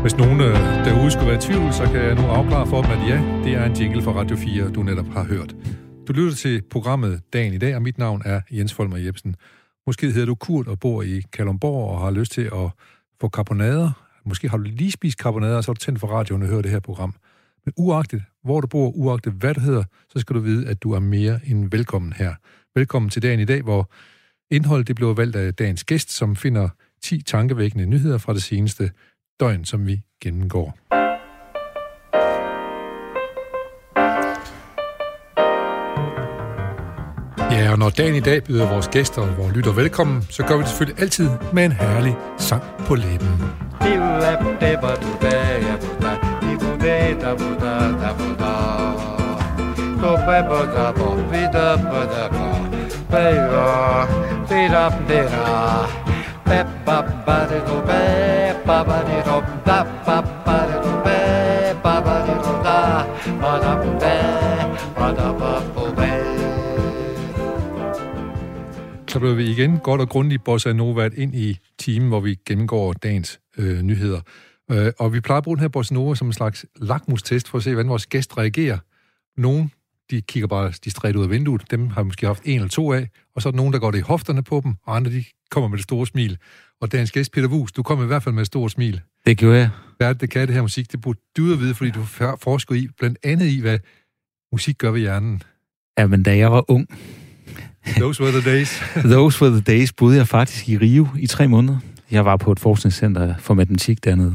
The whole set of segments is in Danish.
Hvis nogen øh, derude skulle være i tvivl, så kan jeg nu afklare for dem, at ja, det er en jingle fra Radio 4, du netop har hørt. Du lytter til programmet Dagen i dag, og mit navn er Jens Folmer Jebsen. Måske hedder du Kurt og bor i Kalumborg og har lyst til at få karbonader. Måske har du lige spist karbonader, og så er du tændt for radioen og hører det her program. Men uagtet hvor du bor, uagtet hvad du hedder, så skal du vide, at du er mere end velkommen her. Velkommen til dagen i dag, hvor indholdet det bliver valgt af dagens gæst, som finder 10 tankevækkende nyheder fra det seneste døgn, som vi gennemgår. Ja, og når dagen i dag byder vores gæster og vores lytter velkommen, så gør vi det selvfølgelig altid med en herlig sang på læben. Så blev vi igen godt og grundigt bossa novaet ind i timen, hvor vi gennemgår dagens øh, nyheder. Øh, og vi plejer at bruge den her bossa nova som en slags lakmustest for at se, hvordan vores gæst reagerer. Nogen, de kigger bare distræt ud af vinduet. Dem har vi måske haft en eller to af. Og så er der nogen, der går det i hofterne på dem, og andre, de kommer med det store smil. Og dagens gæst, Peter Wus, du kommer i hvert fald med et stort smil. Det gjorde jeg. Er det, kan det her musik? Det burde du vide, fordi du forsker i, blandt andet i, hvad musik gør ved hjernen. Ja, men da jeg var ung, Those were the days. Those were the days boede jeg faktisk i Rio i tre måneder. Jeg var på et forskningscenter for matematik dernede.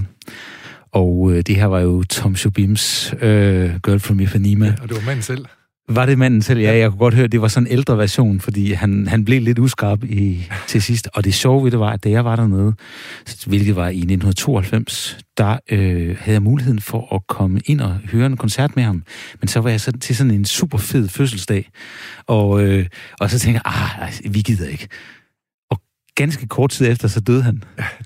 Og øh, det her var jo Tom Schubims øh, Girl from Ipanema. Ja, og det var manden selv. Var det manden selv? Ja, jeg kunne godt høre, at det var sådan en ældre version, fordi han, han blev lidt uskarp i, til sidst. Og det sjove ved det var, at da jeg var dernede, hvilket var i 1992, der øh, havde jeg muligheden for at komme ind og høre en koncert med ham. Men så var jeg sådan, til sådan en super fed fødselsdag. Og, øh, og så tænkte jeg, ah, vi gider ikke. Og ganske kort tid efter, så døde han.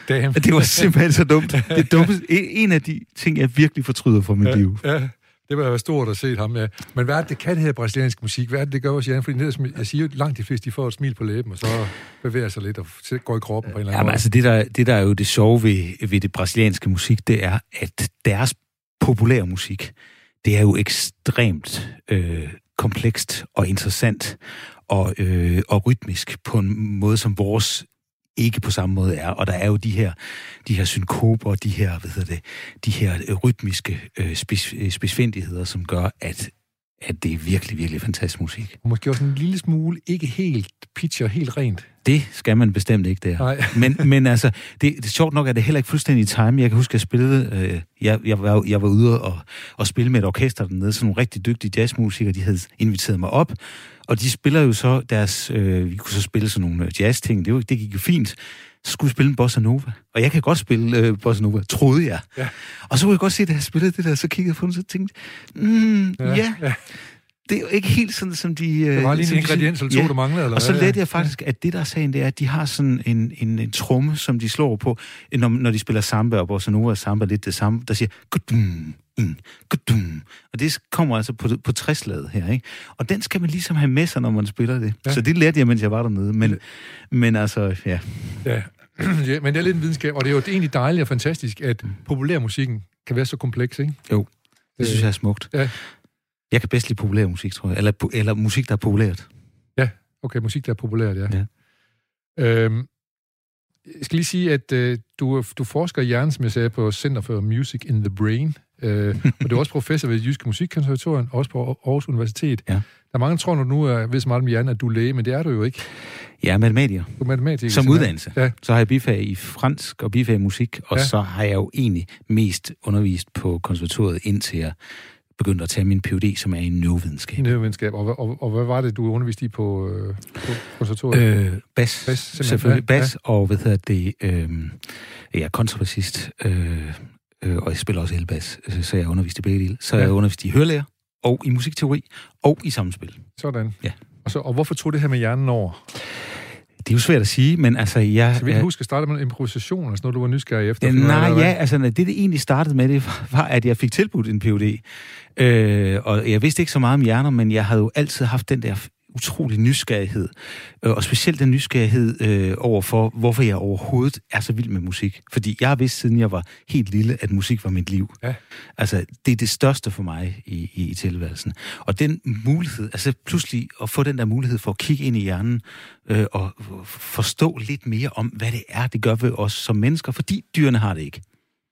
Damn. Det var simpelthen så dumt. Det dummeste, en af de ting, jeg virkelig fortryder for mit ja, liv. Ja. Det var jo stort at se ham, ja. Men hvad er det, det kan her brasiliansk musik? Hvad er det, det gør hos jer? Fordi det, som jeg siger, langt de fleste, de får et smil på læben, og så bevæger sig lidt og går i kroppen på en eller anden Jamen, måde. altså det der, det der er jo det sjove ved, ved det brasilianske musik, det er, at deres populære musik, det er jo ekstremt øh, komplekst og interessant og, øh, og rytmisk på en måde, som vores ikke på samme måde er. Og der er jo de her, de her synkoper, de her, hvad hedder det, de her øh, rytmiske øh, øh spidsfindigheder, som gør, at at det er virkelig, virkelig fantastisk musik. Og måske også en lille smule ikke helt pitcher, helt rent. Det skal man bestemt ikke der. Nej. men, men altså, det, det er sjovt nok, at det heller ikke fuldstændig time. Jeg kan huske, at jeg spillede, øh, jeg, jeg, var, jeg var ude og, og spille med et orkester dernede, sådan nogle rigtig dygtige jazzmusikere, de havde inviteret mig op, og de spiller jo så deres, øh, vi kunne så spille sådan nogle jazz-ting, det, var, det gik jo fint, skulle spille en bossa nova. Og jeg kan godt spille øh, bossa nova, troede jeg. Ja. Og så kunne jeg godt se, da jeg spillede det der, så kiggede jeg på den, så tænkte mm, ja, ja. ja. Det er jo ikke helt sådan, som de... Det var lige en ingrediens eller to, ja. der manglede, eller Og så lærte jeg faktisk, at det der er sagen, det er, at de har sådan en, en, en tromme, som de slår på, når, når de spiller samba, og bossa nova samba lidt det samme, der siger... Gudum, gudum. Og det kommer altså på, på træslaget her, ikke? Og den skal man ligesom have med sig, når man spiller det. Ja. Så det lærte jeg, mens jeg var dernede. Men, men altså, ja. Ja, ja, men det er lidt en videnskab, og det er jo egentlig dejligt og fantastisk, at populærmusikken kan være så kompleks, ikke? Jo, det synes jeg er smukt. Ja. Jeg kan bedst lide populær musik, tror jeg. Eller, eller musik, der er populært. Ja, okay, musik, der er populært, ja. ja. Øhm, jeg skal lige sige, at øh, du, du forsker i hjernen, som jeg sagde, på Center for Music in the Brain. Øh, og du er også professor ved Jyske Musikkonservatorium, også på Aarhus Universitet. Ja. Der er mange, der tror, når nu er, ved så meget om hjernen, at du er læge, men det er du jo ikke. Jeg er matematiker. Du er matematiker. Som uddannelse. Ja. Så har jeg bifag i fransk og bifag i musik, og ja. så har jeg jo egentlig mest undervist på konservatoriet, indtil jeg begyndte at tage min PhD, som er i neurovidenskab. Nødvenskab. Og, og, og, og hvad var det, du underviste i på, øh, på konservatoriet? Øh, bas, Bas, selvfølgelig. Ja, Bas, og hvad hedder det, øh, jeg er kontrabassist, øh, øh, og jeg spiller også elbas, øh, så jeg har undervist i begge dele. Så Ja. jeg har undervist i hørelærer, og i musikteori, og i samspil. Sådan. Ja. Og, så, og hvorfor tog det her med hjernen over? Det er jo svært at sige, men altså, jeg... Så vi kan huske at starte med en improvisation, sådan noget, du var nysgerrig efter. Ja, nej, ja, altså det, det egentlig startede med, det var- var, at jeg fik tilbudt en PhD. Øh, og jeg vidste ikke så meget om hjerner, men jeg havde jo altid haft den der utrolig nysgerrighed, øh, og specielt den nysgerrighed øh, over for, hvorfor jeg overhovedet er så vild med musik. Fordi jeg har vidst, siden jeg var helt lille, at musik var mit liv. Ja. Altså, det er det største for mig i, i, i tilværelsen. Og den mulighed, altså pludselig at få den der mulighed for at kigge ind i hjernen øh, og forstå lidt mere om, hvad det er, det gør ved os som mennesker, fordi dyrene har det ikke.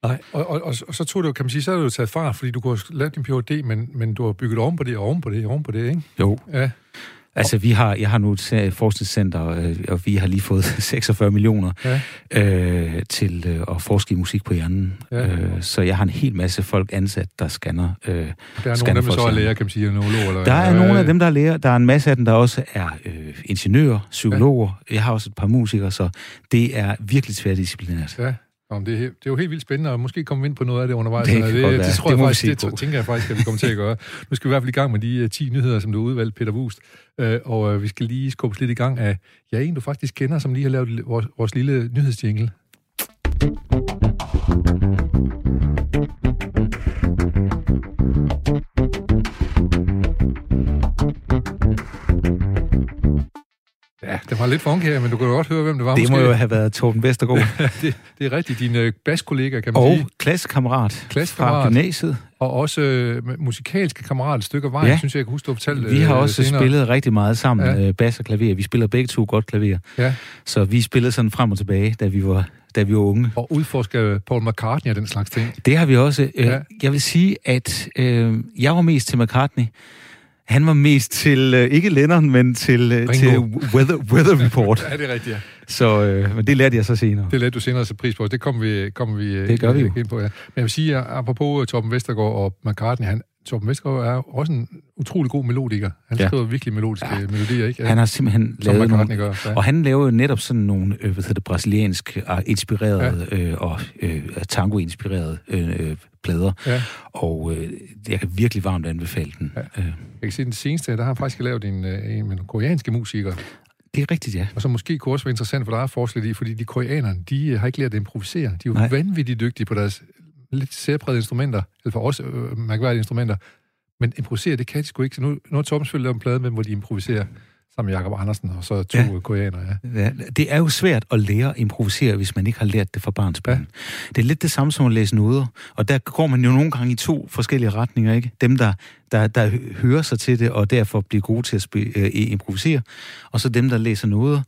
Nej, og, og, og, og så tog det jo, kan man sige, så er det jo taget far, fordi du kunne have lavet din Ph.D., men, men du har bygget oven på det, og oven på det, og oven på det, ikke? Jo. Ja. Altså, vi har, jeg har nu et forskningscenter, øh, og vi har lige fået 46 millioner ja. øh, til øh, at forske i musik på hjernen. Ja. Øh, så jeg har en hel masse folk ansat, der scanner øh, Der er nogle af dem, der så er læger, kan man sige, neurologer? Eller, der er ja, nogle af dem, der er læger. Der er en masse af dem, der også er øh, ingeniører, psykologer. Ja. Jeg har også et par musikere, så det er virkelig tværdisciplinært. Ja. Om det, er, det er jo helt vildt spændende, og måske komme ind på noget af det undervejs. Det, det, det, det tror det jeg faktisk, det tænker jeg faktisk, at vi kommer til at gøre. Nu skal vi i hvert fald i gang med de uh, 10 nyheder, som du har udvalgt, Peter Wust. Uh, og uh, vi skal lige skubbe lidt i gang af, ja, en du faktisk kender, som lige har lavet vores, vores lille nyhedsjingle. Ja, det var lidt funky her, men du kan jo godt høre, hvem det var. Det måske. må jo have været Torben Vestergaard. det, det er rigtigt. Din øh, baskollega, kan man og sige. Og klassekammerat, klassekammerat fra gymnasiet. Og også øh, musikalske kammerat et stykke af vejen, ja. synes jeg, jeg kan huske, du fortalte Vi har øh, også senere. spillet rigtig meget sammen, ja. øh, bas og klaver. Vi spiller begge to godt klaver. Ja. Så vi spillede sådan frem og tilbage, da vi var da vi var unge. Og udforske Paul McCartney og den slags ting. Det har vi også. Øh, ja. Jeg vil sige, at øh, jeg var mest til McCartney. Han var mest til, øh, ikke Lennon, men til, øh, til Weather, weather Report. ja, det er rigtigt, ja. Så, øh, men det lærte jeg så senere. Det lærte du senere at pris på. Det kommer vi, kommer vi øh, det gør vi jo. ind på, ja. Men jeg vil sige, at apropos øh, Torben Vestergaard og McCartney, han, Torben Vestergaard er også en utrolig god melodiker. Han ja. skriver virkelig melodiske ja. melodier, ikke? Han har simpelthen lavet nogle... Gør, ja. Og han laver jo netop sådan nogle, øh, hvad hedder det, brasiliansk inspirerede ja. øh, og øh, tango-inspirerede øh, plader. Ja. Og øh, jeg kan virkelig varmt anbefale den. Ja. Jeg kan se, den seneste, der har han faktisk lavet en, en, en koreanske musiker. Det er rigtigt, ja. Og så måske kunne også være interessant for dig at forske i, fordi de koreanerne, de har ikke lært at improvisere. De er jo Nej. vanvittigt dygtige på deres lidt særprægede instrumenter, eller for os øh, mærkværdige instrumenter. Men improvisere, det kan de sgu ikke. Så nu, nu har Torben selvfølgelig lavet en plade med, hvor de improviserer sammen med Jacob Andersen, og så to ja. koreanere. Ja. ja. Det er jo svært at lære at improvisere, hvis man ikke har lært det fra barnsben. Ja. Det er lidt det samme som at læse noder, og der går man jo nogle gange i to forskellige retninger, ikke? Dem, der, der, der hører sig til det, og derfor bliver gode til at spille, øh, improvisere, og så dem, der læser noder,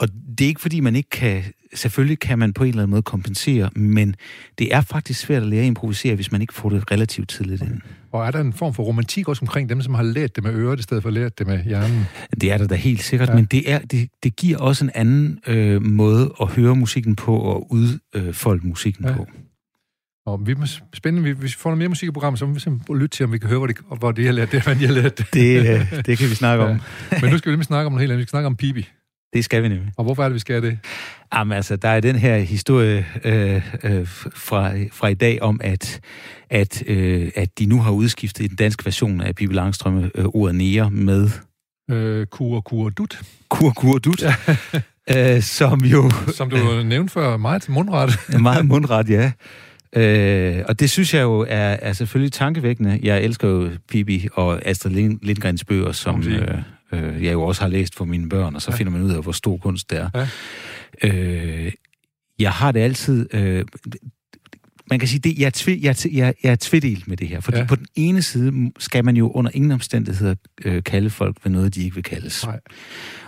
og det er ikke, fordi man ikke kan... Selvfølgelig kan man på en eller anden måde kompensere, men det er faktisk svært at lære at improvisere, hvis man ikke får det relativt tidligt ind. Og er der en form for romantik også omkring dem, som har lært det med øret, i stedet for at lære det med hjernen? Det er der da helt sikkert, ja. men det, er, det, det giver også en anden øh, måde at høre musikken på og udfolde musikken ja. på. Og vi må spændende, hvis vi får noget mere musik i programmet, så må vi simpelthen lytte til, om vi kan høre, hvor, det, hvor det har lært det, hvad de har lært det. Det, øh, det kan vi snakke om. Ja. Men nu skal vi lige snakke om noget helt andet. Vi skal snakke om Pibi. Det skal vi nemlig. Og hvorfor er det, vi skal det? Jamen altså, der er den her historie øh, øh, fra, fra i dag om, at, at, øh, at de nu har udskiftet i den danske version af Pippi Langstrømme øh, ordet nære med... Øh, kur, kur, dut. Kur, kur, dut. Ja. øh, som jo... Som du nævnte før, meget mundret. meget mundret, ja. Øh, og det synes jeg jo er, er selvfølgelig tankevækkende. Jeg elsker jo Pippi og Astrid Lindgrens bøger, som, øh, øh, jeg jo også har læst for mine børn, og så ja. finder man ud af, hvor stor kunst det er. Ja. Øh, jeg har det altid... Øh, man kan sige, det, jeg, er tvi, jeg, jeg, jeg er tvedelt med det her, fordi ja. på den ene side skal man jo under ingen omstændigheder øh, kalde folk ved noget, de ikke vil kaldes. Nej.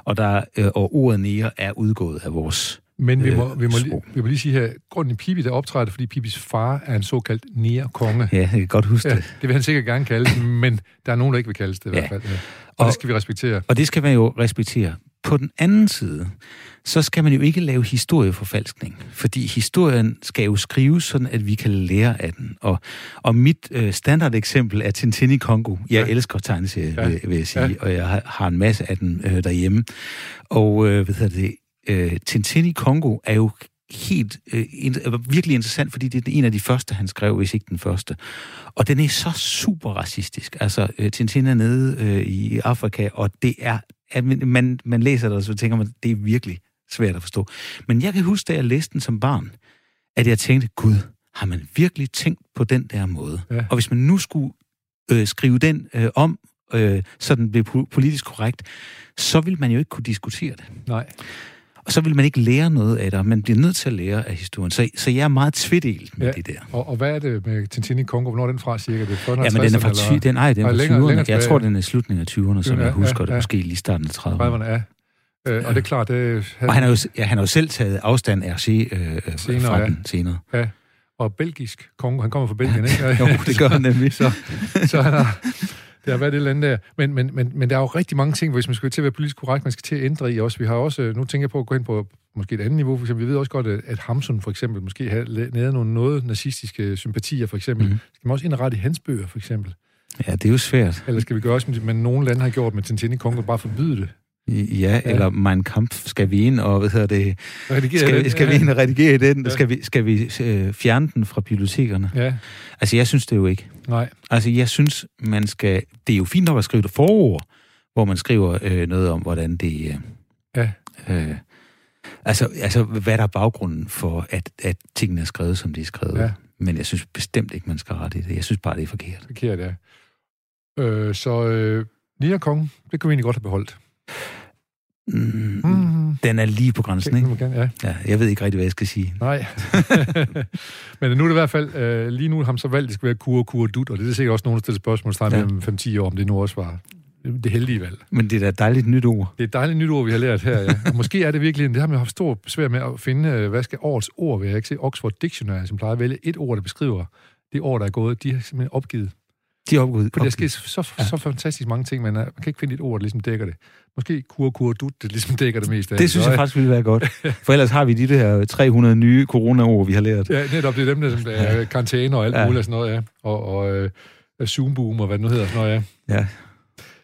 Og, der, øh, og ordet nære er udgået af vores men vi må, øh, vi, må lige, vi må lige sige her, grunden i Pibi, der optræder fordi Pibis far er en såkaldt nære-konge. Ja, jeg kan godt huske ja, det. Det vil han sikkert gerne kalde men der er nogen, der ikke vil kaldes det i ja. hvert fald. Ja. Og, og det skal vi respektere. Og det skal man jo respektere. På den anden side, så skal man jo ikke lave historieforfalskning, fordi historien skal jo skrives sådan, at vi kan lære af den. Og, og mit øh, standardeksempel er Tintin i Kongo. Jeg ja. elsker tegneserier, ja. vil, vil jeg sige, ja. og jeg har, har en masse af dem øh, derhjemme. Og øh, hvad hedder det, øh, Tintin i Kongo er jo helt øh, virkelig interessant, fordi det er en af de første, han skrev, hvis ikke den første. Og den er så super racistisk. Altså, øh, Tintin er nede øh, i Afrika, og det er, at man, man læser det, og så tænker man, det er virkelig svært at forstå. Men jeg kan huske, da jeg læste den som barn, at jeg tænkte, gud, har man virkelig tænkt på den der måde? Ja. Og hvis man nu skulle øh, skrive den øh, om, øh, så den blev politisk korrekt, så vil man jo ikke kunne diskutere det. Nej. Og så vil man ikke lære noget af det, man bliver nødt til at lære af historien. Så, så jeg er meget tvedelt med ja. det der. Og, og hvad er det med Tintin i Kongo? Hvornår er den fra cirka? Det er ja, men den er fra, ty- den, nej, den er fra 20'erne. Jeg tror, den er slutningen af 20'erne, som ja, jeg husker ja, det. Måske lige starten af 30'erne. 30'erne, ja. Øh, og det er klart, det... Han... Og han har, jo, ja, han har jo selv taget afstand af RC øh, øh, senere, fra den senere. Ja, og belgisk Kongo. Han kommer fra Belgien, ikke? jo, det gør han nemlig. så, så han har, det har været et eller andet der. Men, men, men, men der er jo rigtig mange ting, hvis man skal til at være politisk korrekt, man skal til at ændre i også. Vi har også, nu tænker jeg på at gå ind på måske et andet niveau, for eksempel. Vi ved også godt, at Hamsun for eksempel måske har lavet nogle noget nazistiske sympatier, for eksempel. Mm. Skal man også indrette i hans bøger, for eksempel? Ja, det er jo svært. Eller skal vi gøre også, men nogle lande har gjort med Tintin i Kongo, bare forbyde det? Ja, ja, eller Mein Kampf, skal vi ind og, hvad hedder det, redigere skal, den. skal vi ind og redigere den? Ja. Skal vi, skal vi øh, fjerne den fra bibliotekerne? Ja. Altså, jeg synes det jo ikke. Nej. Altså, jeg synes, man skal... Det er jo fint nok at skrive det forord, hvor man skriver øh, noget om, hvordan det... Øh, ja. Øh, altså, altså, hvad der er baggrunden for, at, at tingene er skrevet, som de er skrevet. Ja. Men jeg synes bestemt ikke, man skal rette i det. Jeg synes bare, det er forkert. Forkert, ja. Øh, så øh, Nina Kong, det kunne vi egentlig godt have beholdt. Mm, mm. Den er lige på grænsen, ikke? Kan, ja. ja. Jeg ved ikke rigtig, hvad jeg skal sige. Nej. Men nu er det i hvert fald, øh, lige nu har han så valgt, det skal være kur, kur, dut, og det er sikkert også nogen, der stiller spørgsmål ja. mellem 5-10 år, om det nu også var det heldige valg. Men det er da et dejligt nyt ord. Det er et dejligt nyt ord, vi har lært her, ja. Og måske er det virkelig, det har man haft stor svært med at finde, øh, hvad skal årets ord være. Jeg ikke se Oxford Dictionary, som plejer at vælge et ord, der beskriver det år, der er gået. De har simpelthen opgivet de er opgivet. For der sker så, ja. så fantastisk mange ting, men man kan ikke finde et ord, der ligesom dækker det. Måske kur, kur, dut, det ligesom dækker det meste af det. synes jeg faktisk ville være godt. For ellers har vi de der 300 nye corona-ord, vi har lært. Ja, netop. Det er dem, der som er karantæne og alt ja. muligt og sådan noget, ja. Og, og uh, Zoom-boom og hvad det nu hedder. Noget, ja. ja.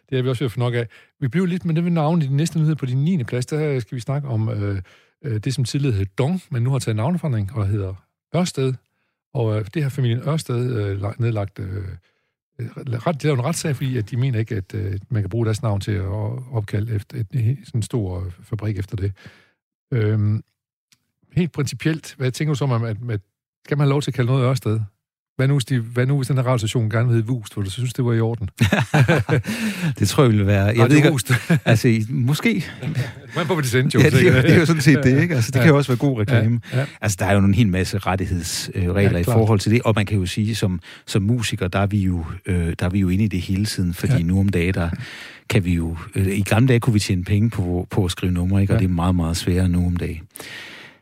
Det er vi også ved at få nok af. Vi bliver lidt med det ved navn i den næste nyhed på din 9. plads. Der skal vi snakke om øh, det, som tidligere hed Dong, men nu har taget navneforandring og hedder Ørsted. Og øh, det har familien Ørsted øh, nedlagt... Øh, Øh, ret, det er jo en retssag, fordi at de mener ikke, at øh, man kan bruge deres navn til at opkalde efter et, et, sådan en stor øh, fabrik efter det. Øhm, helt principielt, hvad tænker du så om, at, at skal man have lov til at kalde noget Ørsted? Hvad nu, hvis, de, hvad nu, hvis den her radiostation gerne vil hedde Vust, hvor du synes, det var i orden? det tror jeg ville være... Jeg ved ikke, altså, måske... Man får det sendt jo. Ja, det, er, det er jo sådan set det, ikke? Altså, det ja. kan jo også være god reklame. Ja. Ja. Altså, der er jo en hel masse rettighedsregler ja, i forhold til det, og man kan jo sige, som, som musiker, der er, vi jo, øh, der er vi jo inde i det hele tiden, fordi ja. nu om dagen, der kan vi jo... Øh, I gamle dage kunne vi tjene penge på, på at skrive numre, ikke? Og ja. det er meget, meget sværere nu om dagen.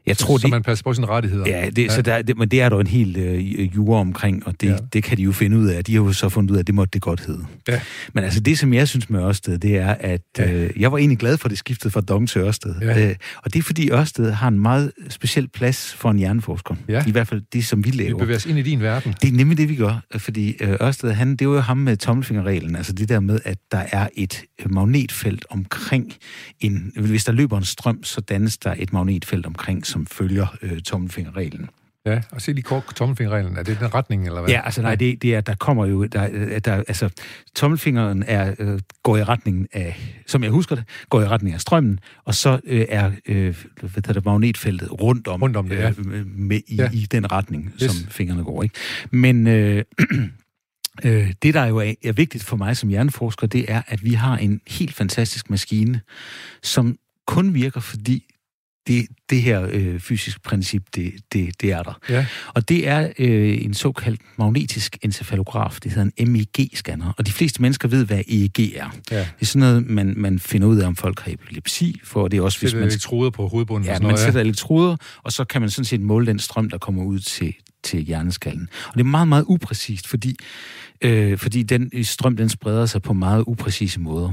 Jeg tror, så, det, så man passer på sine rettigheder. Ja, det, ja. Så der, det, men det er der en helt øh, jure omkring, og det, ja. det kan de jo finde ud af. De har jo så fundet ud af, at det måtte det godt hedde. Ja. Men altså det, som jeg synes med Ørsted, det er, at ja. øh, jeg var egentlig glad for, at det skiftede fra Dong til Ørsted. Ja. Øh, og det er, fordi Ørsted har en meget speciel plads for en hjerneforsker. Ja. I hvert fald det, som vi laver. Vi bevæger os ind i din verden. Det er nemlig det, vi gør. Fordi øh, Ørsted, han, det var jo ham med tommelfingerreglen. Altså det der med, at der er et magnetfelt omkring en... Hvis der løber en strøm, så dannes der et magnetfelt omkring, som følger øh, tommelfingerreglen. Ja, og se lige kort tommelfingerreglen. Er det den retning, eller hvad? Ja, altså nej, det, det er, der kommer jo, der, der, altså tommelfingeren er, øh, går i retning af, som jeg husker det, går i retning af strømmen, og så øh, er, øh, hvad det, magnetfeltet rundt om, rundt om det, ja. øh, med, i, ja. i den retning, yes. som fingrene går, ikke? Men øh, øh, det, der jo er, er vigtigt for mig som hjerneforsker, det er, at vi har en helt fantastisk maskine, som kun virker, fordi det, det her øh, fysiske princip, det, det, det er der. Ja. Og det er øh, en såkaldt magnetisk encefalograf. Det hedder en MEG-scanner. Og de fleste mennesker ved, hvad EEG er. Ja. Det er sådan noget, man, man finder ud af, om folk har epilepsi. For det er også, hvis man... elektroder på hovedbunden. Ja, og sådan noget, man sætter ja. elektroder, og så kan man sådan set måle den strøm, der kommer ud til, til hjerneskallen. Og det er meget, meget upræcist, fordi, øh, fordi den strøm, den spreder sig på meget upræcise måder.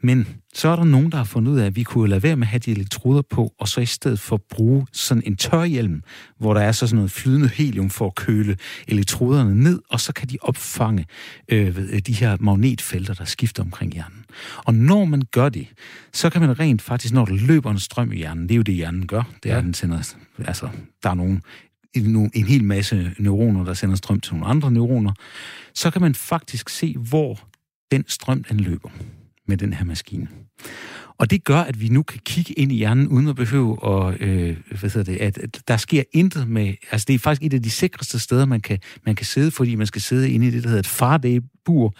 Men så er der nogen, der har fundet ud af, at vi kunne lade være med at have de elektroder på, og så i stedet for bruge sådan en tørhjelm, hvor der er så sådan noget flydende helium for at køle elektroderne ned, og så kan de opfange øh, de her magnetfelter, der skifter omkring hjernen. Og når man gør det, så kan man rent faktisk, når der løber en strøm i hjernen, det er jo det, hjernen gør, det er, ja. den sender, altså, der er nogen, en, en hel masse neuroner, der sender strøm til nogle andre neuroner, så kan man faktisk se, hvor den strøm, den løber med den her maskine. Og det gør, at vi nu kan kigge ind i hjernen, uden at behøve at, øh, hvad hedder det, at, at der sker intet med, altså det er faktisk et af de sikreste steder, man kan, man kan sidde, fordi man skal sidde inde i det, der hedder et Faraday-bur,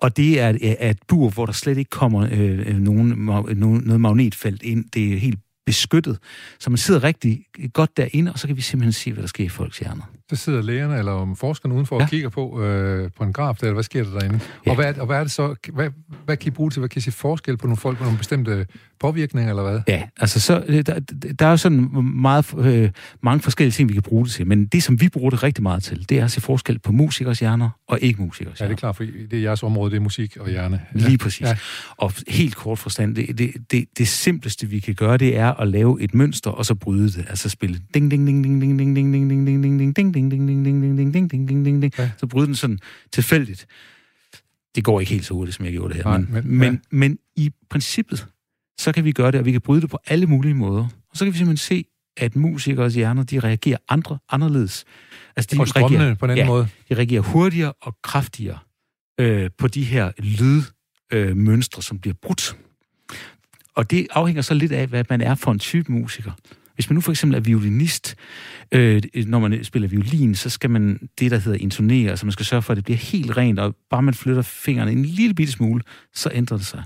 og det er, er et bur, hvor der slet ikke kommer øh, nogen, nogen, noget magnetfelt ind. Det er helt beskyttet. Så man sidder rigtig godt derinde, og så kan vi simpelthen se, hvad der sker i folks hjerner. Så sidder lægerne eller forskerne udenfor ja. og kigger på, øh, på en graf, der, hvad sker der derinde? Ja. Og, hvad, og hvad er det så, hvad, hvad kan I bruge til, hvad kan I se forskel på nogle folk med nogle bestemte påvirkninger, eller hvad? Ja, altså så, øh, der, der er jo sådan meget, øh, mange forskellige ting, vi kan bruge det til, men det, som vi bruger det rigtig meget til, det er at se forskel på musikers hjerner og ikke-musikers hjerner. Ja, det er klart, for det er jeres område, det er musik og hjerne. Ja. Lige præcis. Ja. Og helt kort forstand, det, det, det, det simpleste, vi kan gøre, det er at lave et mønster, og så bryde det. Altså spille ding, ding, ding, ding, ding, ding, ding, ding, ding, ding, ding, ding, ding, ja. så bryde den sådan tilfældigt. Det går ikke helt så hurtigt, som jeg gjorde det her. Nej, men, men, men, ja. men i princippet, så kan vi gøre det, og vi kan bryde det på alle mulige måder. Og så kan vi simpelthen se, at musikers hjerner, de reagerer andre, anderledes. Altså, de og reagerer, på en anden ja, måde. De reagerer hurtigere og kraftigere øh, på de her lydmønstre, øh, som bliver brudt. Og det afhænger så lidt af, hvad man er for en type musiker. Hvis man nu for eksempel er violinist, øh, når man spiller violin, så skal man det, der hedder intonere, så man skal sørge for, at det bliver helt rent, og bare man flytter fingrene en lille bitte smule, så ændrer det sig.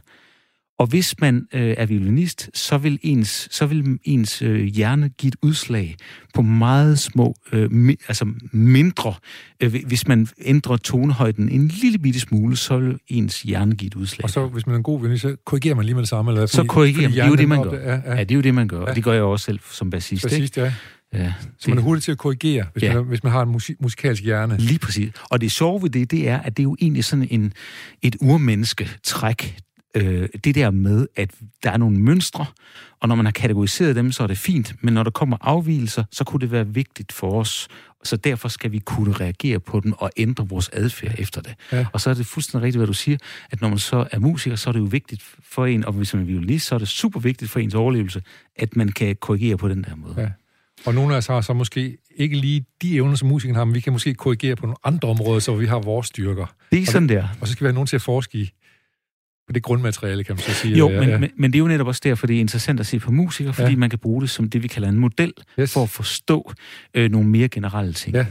Og hvis man øh, er violinist, så vil ens, så vil ens øh, hjerne give et udslag på meget små, øh, mi, altså mindre. Øh, hvis man ændrer tonehøjden en lille bitte smule, så vil ens hjerne give et udslag. Og så hvis man er en god violinist, så korrigerer man lige med det samme? Eller? Fordi, så korrigerer man, det er jo det, man gør. Ja, ja. ja, det er jo det, man gør, ja. og det gør jeg også selv som bassist. Bassist, ja. Ja, så man er hurtig til at korrigere, hvis, ja. man, hvis man har en musik, musikalsk hjerne. Lige præcis. Og det sjove ved det, det er, at det er jo egentlig sådan en, et urmenneske-træk, øh, det der med, at der er nogle mønstre, og når man har kategoriseret dem, så er det fint, men når der kommer afvielser, så kunne det være vigtigt for os, så derfor skal vi kunne reagere på den og ændre vores adfærd efter det. Ja. Og så er det fuldstændig rigtigt, hvad du siger, at når man så er musiker, så er det jo vigtigt for en, og hvis man er violinist, så er det super vigtigt for ens overlevelse, at man kan korrigere på den der måde. Ja. Og nogle af os har så måske ikke lige de evner, som musikeren har, men vi kan måske korrigere på nogle andre områder, så vi har vores styrker. Det er sådan der. Og så skal vi have nogen til at forske i, på det grundmateriale, kan man så sige. Jo, men, ja. Men, men det er jo netop også derfor, det er interessant at se på musikere, fordi ja. man kan bruge det som det, vi kalder en model, yes. for at forstå øh, nogle mere generelle ting. Ja.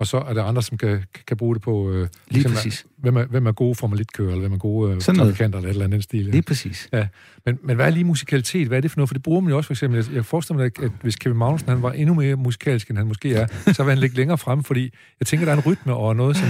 Og så er der andre, som kan, kan bruge det på... Øh, Lige præcis. Hvem er, hvem er gode formalitkører, eller hvem er gode øh, trafikanter, eller et eller andet stil. Ja. Lige præcis. Ja. Men, men hvad er lige musikalitet? Hvad er det for noget? For det bruger man jo også, for eksempel. Jeg, jeg forestiller mig, at hvis Kevin Magnussen han var endnu mere musikalsk, end han måske er, så vil han ligge længere frem, fordi jeg tænker, der er en rytme og noget, som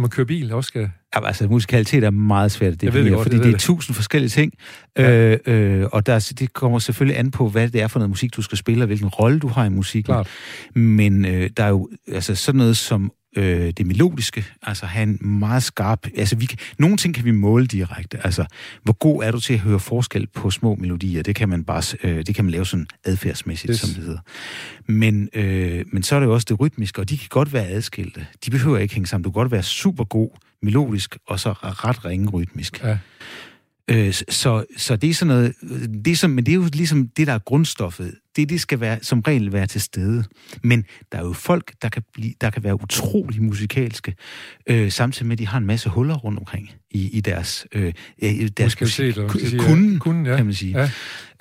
når man kører bil, også skal... Ja, altså, musikalitet er meget svært at definere, det godt, fordi det, det er tusind forskellige ting, ja. øh, øh, og der, det kommer selvfølgelig an på, hvad det er for noget musik, du skal spille, og hvilken rolle du har i musikken. Klart. Men øh, der er jo altså, sådan noget som øh, det melodiske, altså have en meget skarp... Altså, vi kan, nogle ting kan vi måle direkte. Altså, hvor god er du til at høre forskel på små melodier? Det kan man bare øh, det kan man lave sådan adfærdsmæssigt, yes. som det hedder. Men, øh, men så er det jo også det rytmiske, og de kan godt være adskilte. De behøver ikke hænge sammen. Du kan godt være super god melodisk, og så ret ringe rytmisk. Ja. Øh, så, så det er sådan noget, det er som, men det er jo ligesom det, der er grundstoffet. Det, det skal være, som regel være til stede. Men der er jo folk, der kan, blive, der kan være utrolig musikalske, øh, samtidig med, at de har en masse huller rundt omkring i, i deres, øh, deres musik. Kunden, kunden ja. kan man sige. Ja.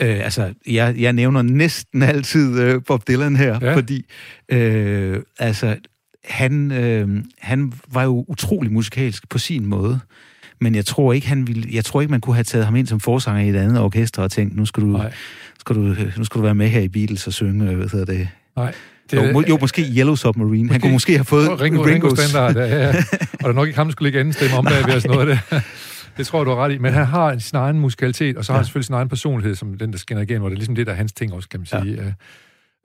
Øh, altså, jeg, jeg nævner næsten altid øh, Bob Dylan her, ja. fordi øh, altså, han, øh, han var jo utrolig musikalsk på sin måde men jeg tror ikke, han ville, jeg tror ikke, man kunne have taget ham ind som forsanger i et andet orkester og tænkt, nu skal du, skal du, nu skal du være med her i Beatles og synge, hvad hedder det? Nej. Det, jo, må, jo, måske Yellow Submarine. Måske, han kunne måske have fået Ringo, Ringo Standard, ja, ja. Og der er nok ikke ham, der skulle ligge anden stemme om bag ved sådan noget af det. Det tror jeg, du har ret i. Men han har sin egen musikalitet, og så har ja. han selvfølgelig sin egen personlighed, som den, der skinner igen, hvor det er ligesom det, der er hans ting også, kan man sige.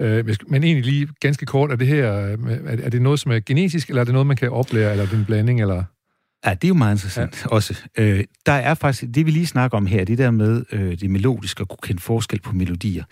Ja. Øh, men egentlig lige ganske kort, er det her, er det noget, som er genetisk, eller er det noget, man kan oplære, eller er det en blanding, eller... Ja, det er jo meget interessant ja. også. Øh, der er faktisk, det vi lige snakker om her, det der med øh, det melodiske og kunne kende forskel på melodier,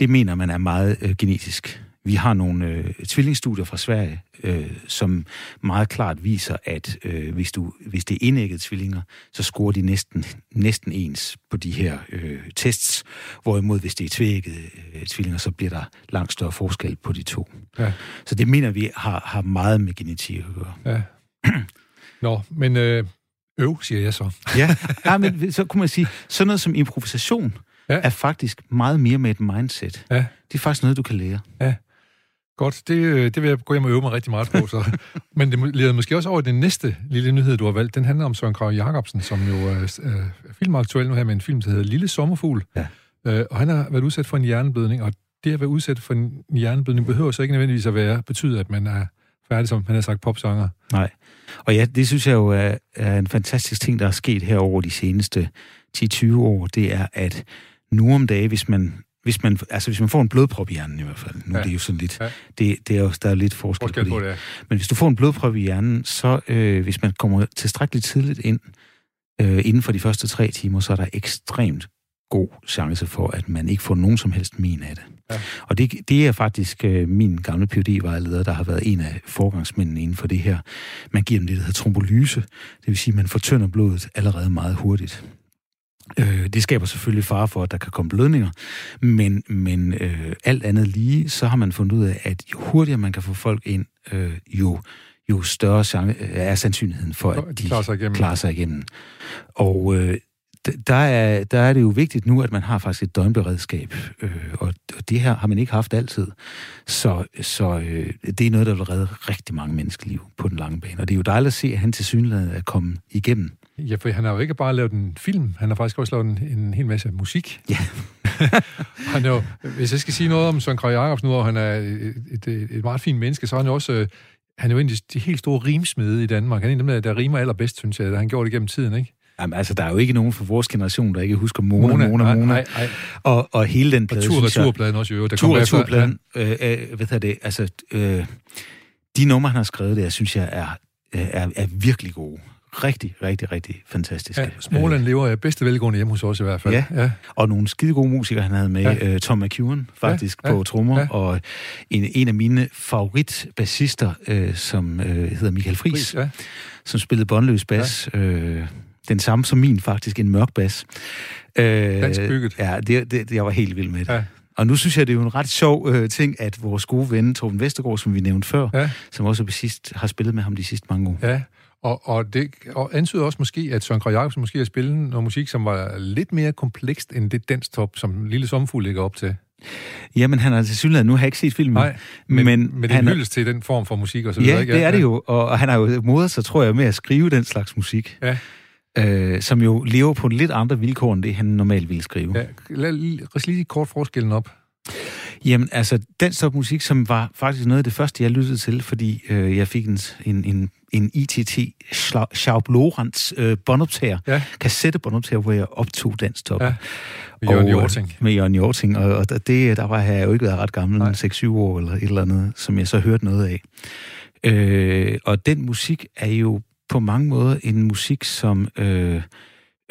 det mener man er meget øh, genetisk. Vi har nogle øh, tvillingstudier fra Sverige, øh, som meget klart viser, at øh, hvis, du, hvis det er indægget tvillinger, så scorer de næsten, næsten ens på de her øh, tests. Hvorimod hvis det er tvægget øh, tvillinger, så bliver der langt større forskel på de to. Ja. Så det mener vi har, har meget med genetik at gøre. Ja. Nå, men øh, øv, siger jeg så. ja, ja, men så kunne man sige, sådan noget som improvisation, ja. er faktisk meget mere med et mindset. Ja. Det er faktisk noget, du kan lære. Ja. Godt, det, øh, det vil jeg gå hjem og øve mig rigtig meget på. Så. Men det leder måske også over den næste lille nyhed, du har valgt. Den handler om Søren Krav Jacobsen, som jo er, er filmaktuel nu her med en film, der hedder Lille Sommerfugl. Ja. Øh, og han har været udsat for en hjerneblødning, og det at være udsat for en hjerneblødning behøver så ikke nødvendigvis at være, betyde, at man er færdig, som man har sagt, popsanger. Nej. Og ja, det synes jeg jo er, er en fantastisk ting, der er sket her over de seneste 10-20 år. Det er, at nu om dagen, hvis man hvis man, altså hvis man får en blodprop i hjernen i hvert fald, nu ja. er det jo sådan lidt, ja. det, det er jo, der er lidt forskel, forskel på det. På det ja. Men hvis du får en blodprop i hjernen, så øh, hvis man kommer tilstrækkeligt tidligt ind, øh, inden for de første tre timer, så er der ekstremt god chance for, at man ikke får nogen som helst min af det. Ja. Og det, det er faktisk øh, min gamle phd vejleder der har været en af forgangsmændene inden for det her. Man giver dem det, der hedder trombolyse, det vil sige, at man fortynder blodet allerede meget hurtigt. Øh, det skaber selvfølgelig fare for, at der kan komme blødninger, men, men øh, alt andet lige, så har man fundet ud af, at jo hurtigere man kan få folk ind, øh, jo, jo større øh, er sandsynligheden for, at de klarer sig igennem. Klarer sig igennem. Og øh, der er, der er det jo vigtigt nu, at man har faktisk et døgnberedskab, øh, og, og det her har man ikke haft altid. Så, så øh, det er noget, der vil redde rigtig mange menneskeliv på den lange bane, og det er jo dejligt at se, at han til synligheden er kommet igennem. Ja, for han har jo ikke bare lavet en film, han har faktisk også lavet en, en hel masse musik. Ja. han er jo, hvis jeg skal sige noget om Søren Krag Jacobsen, og han er et, et, et meget fint menneske, så er han jo også... Øh, han er jo en af de helt store rimsmede i Danmark. Han er en af dem, der rimer allerbedst, synes jeg. Han gjorde det gennem tiden, ikke? Jamen, altså, der er jo ikke nogen fra vores generation, der ikke husker Mona, Mona, Mona, Mona. Nej, nej. Og, og hele den plade, og tur, turpladen også, jo. Der tur, turpladen, øh, øh, hvad det, altså, øh, de numre, han har skrevet der, synes jeg er, er, er virkelig gode rigtig, rigtig, rigtig fantastiske. Ja, Småland øh, lever af bedste velgående hjemme hos os i hvert fald. Ja, ja. og nogle skide gode musikere, han havde med. Ja. Uh, Tom McEwen, faktisk, ja, ja, på trommer, ja. og en, en af mine favoritbassister, uh, som uh, hedder Michael Friis, Friis ja. som spillede båndløs bas. Ja. Uh, den samme som min, faktisk, en mørk bas. Uh, Dansk bygget. Ja, det, det, jeg var helt vild med det. Ja. Og nu synes jeg, det er jo en ret sjov øh, ting, at vores gode ven, Torben Vestergaard, som vi nævnte før, ja. som også sidst, har spillet med ham de sidste mange år. Ja, og, og det og antyder også måske, at Søren Krag Jacobsen måske har spillet noget musik, som var lidt mere komplekst end det danstop, som Lille Sommerfugl ligger op til. Jamen, han har til synligheden, nu har jeg ikke set filmen. Nej, men, men, men det er en til den form for musik og så videre, Ja, ikke? det er det jo, og, og han har jo modet sig, tror jeg, med at skrive den slags musik. Ja. Øh, som jo lever på lidt andre vilkår, end det han normalt ville skrive. Ja, lad lige kort forskellen op. Jamen, altså, den musik, som var faktisk noget af det første, jeg lyttede til, fordi øh, jeg fik en, en, en, en ITT Schaub Lorenz øh, båndoptager, ja. kassettebåndoptager, hvor jeg optog danstop. Ja. Med Jørgen Jorting. Med Jørgen Jorting, og, og det, der var jeg jo ikke været ret gammel, 6-7 år eller et eller andet, som jeg så hørte noget af. Øh, og den musik er jo på mange måder en musik, som øh,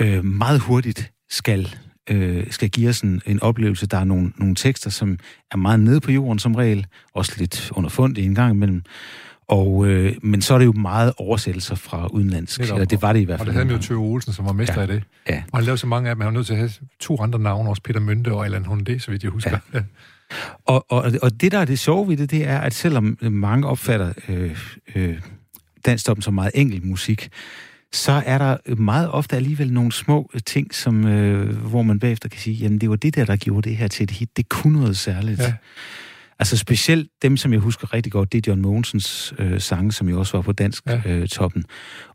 øh, meget hurtigt skal øh, skal give os en, en oplevelse. Der er nogle, nogle tekster, som er meget nede på jorden som regel, også lidt underfundet en gang imellem. Og, øh, men så er det jo meget oversættelser fra udenlandsk. Netop, eller det var det i hvert fald. Og det havde jo Tøve Olsen, som var mester ja, af det. Ja. Og han lavede så mange af dem, han var nødt til at have to andre navne, også Peter Mønte og Allan Hunde, så vidt jeg husker. Ja. Og, og, og det, der er det sjove ved det, det er, at selvom mange opfatter øh, øh, danstoppen som meget enkel musik, så er der meget ofte alligevel nogle små ting, som, øh, hvor man bagefter kan sige, jamen det var det der, der gjorde det her til et hit. Det kunne noget særligt. Ja. Altså specielt dem, som jeg husker rigtig godt, det er John Mogensens øh, sange, som jo også var på dansk ja. øh, toppen.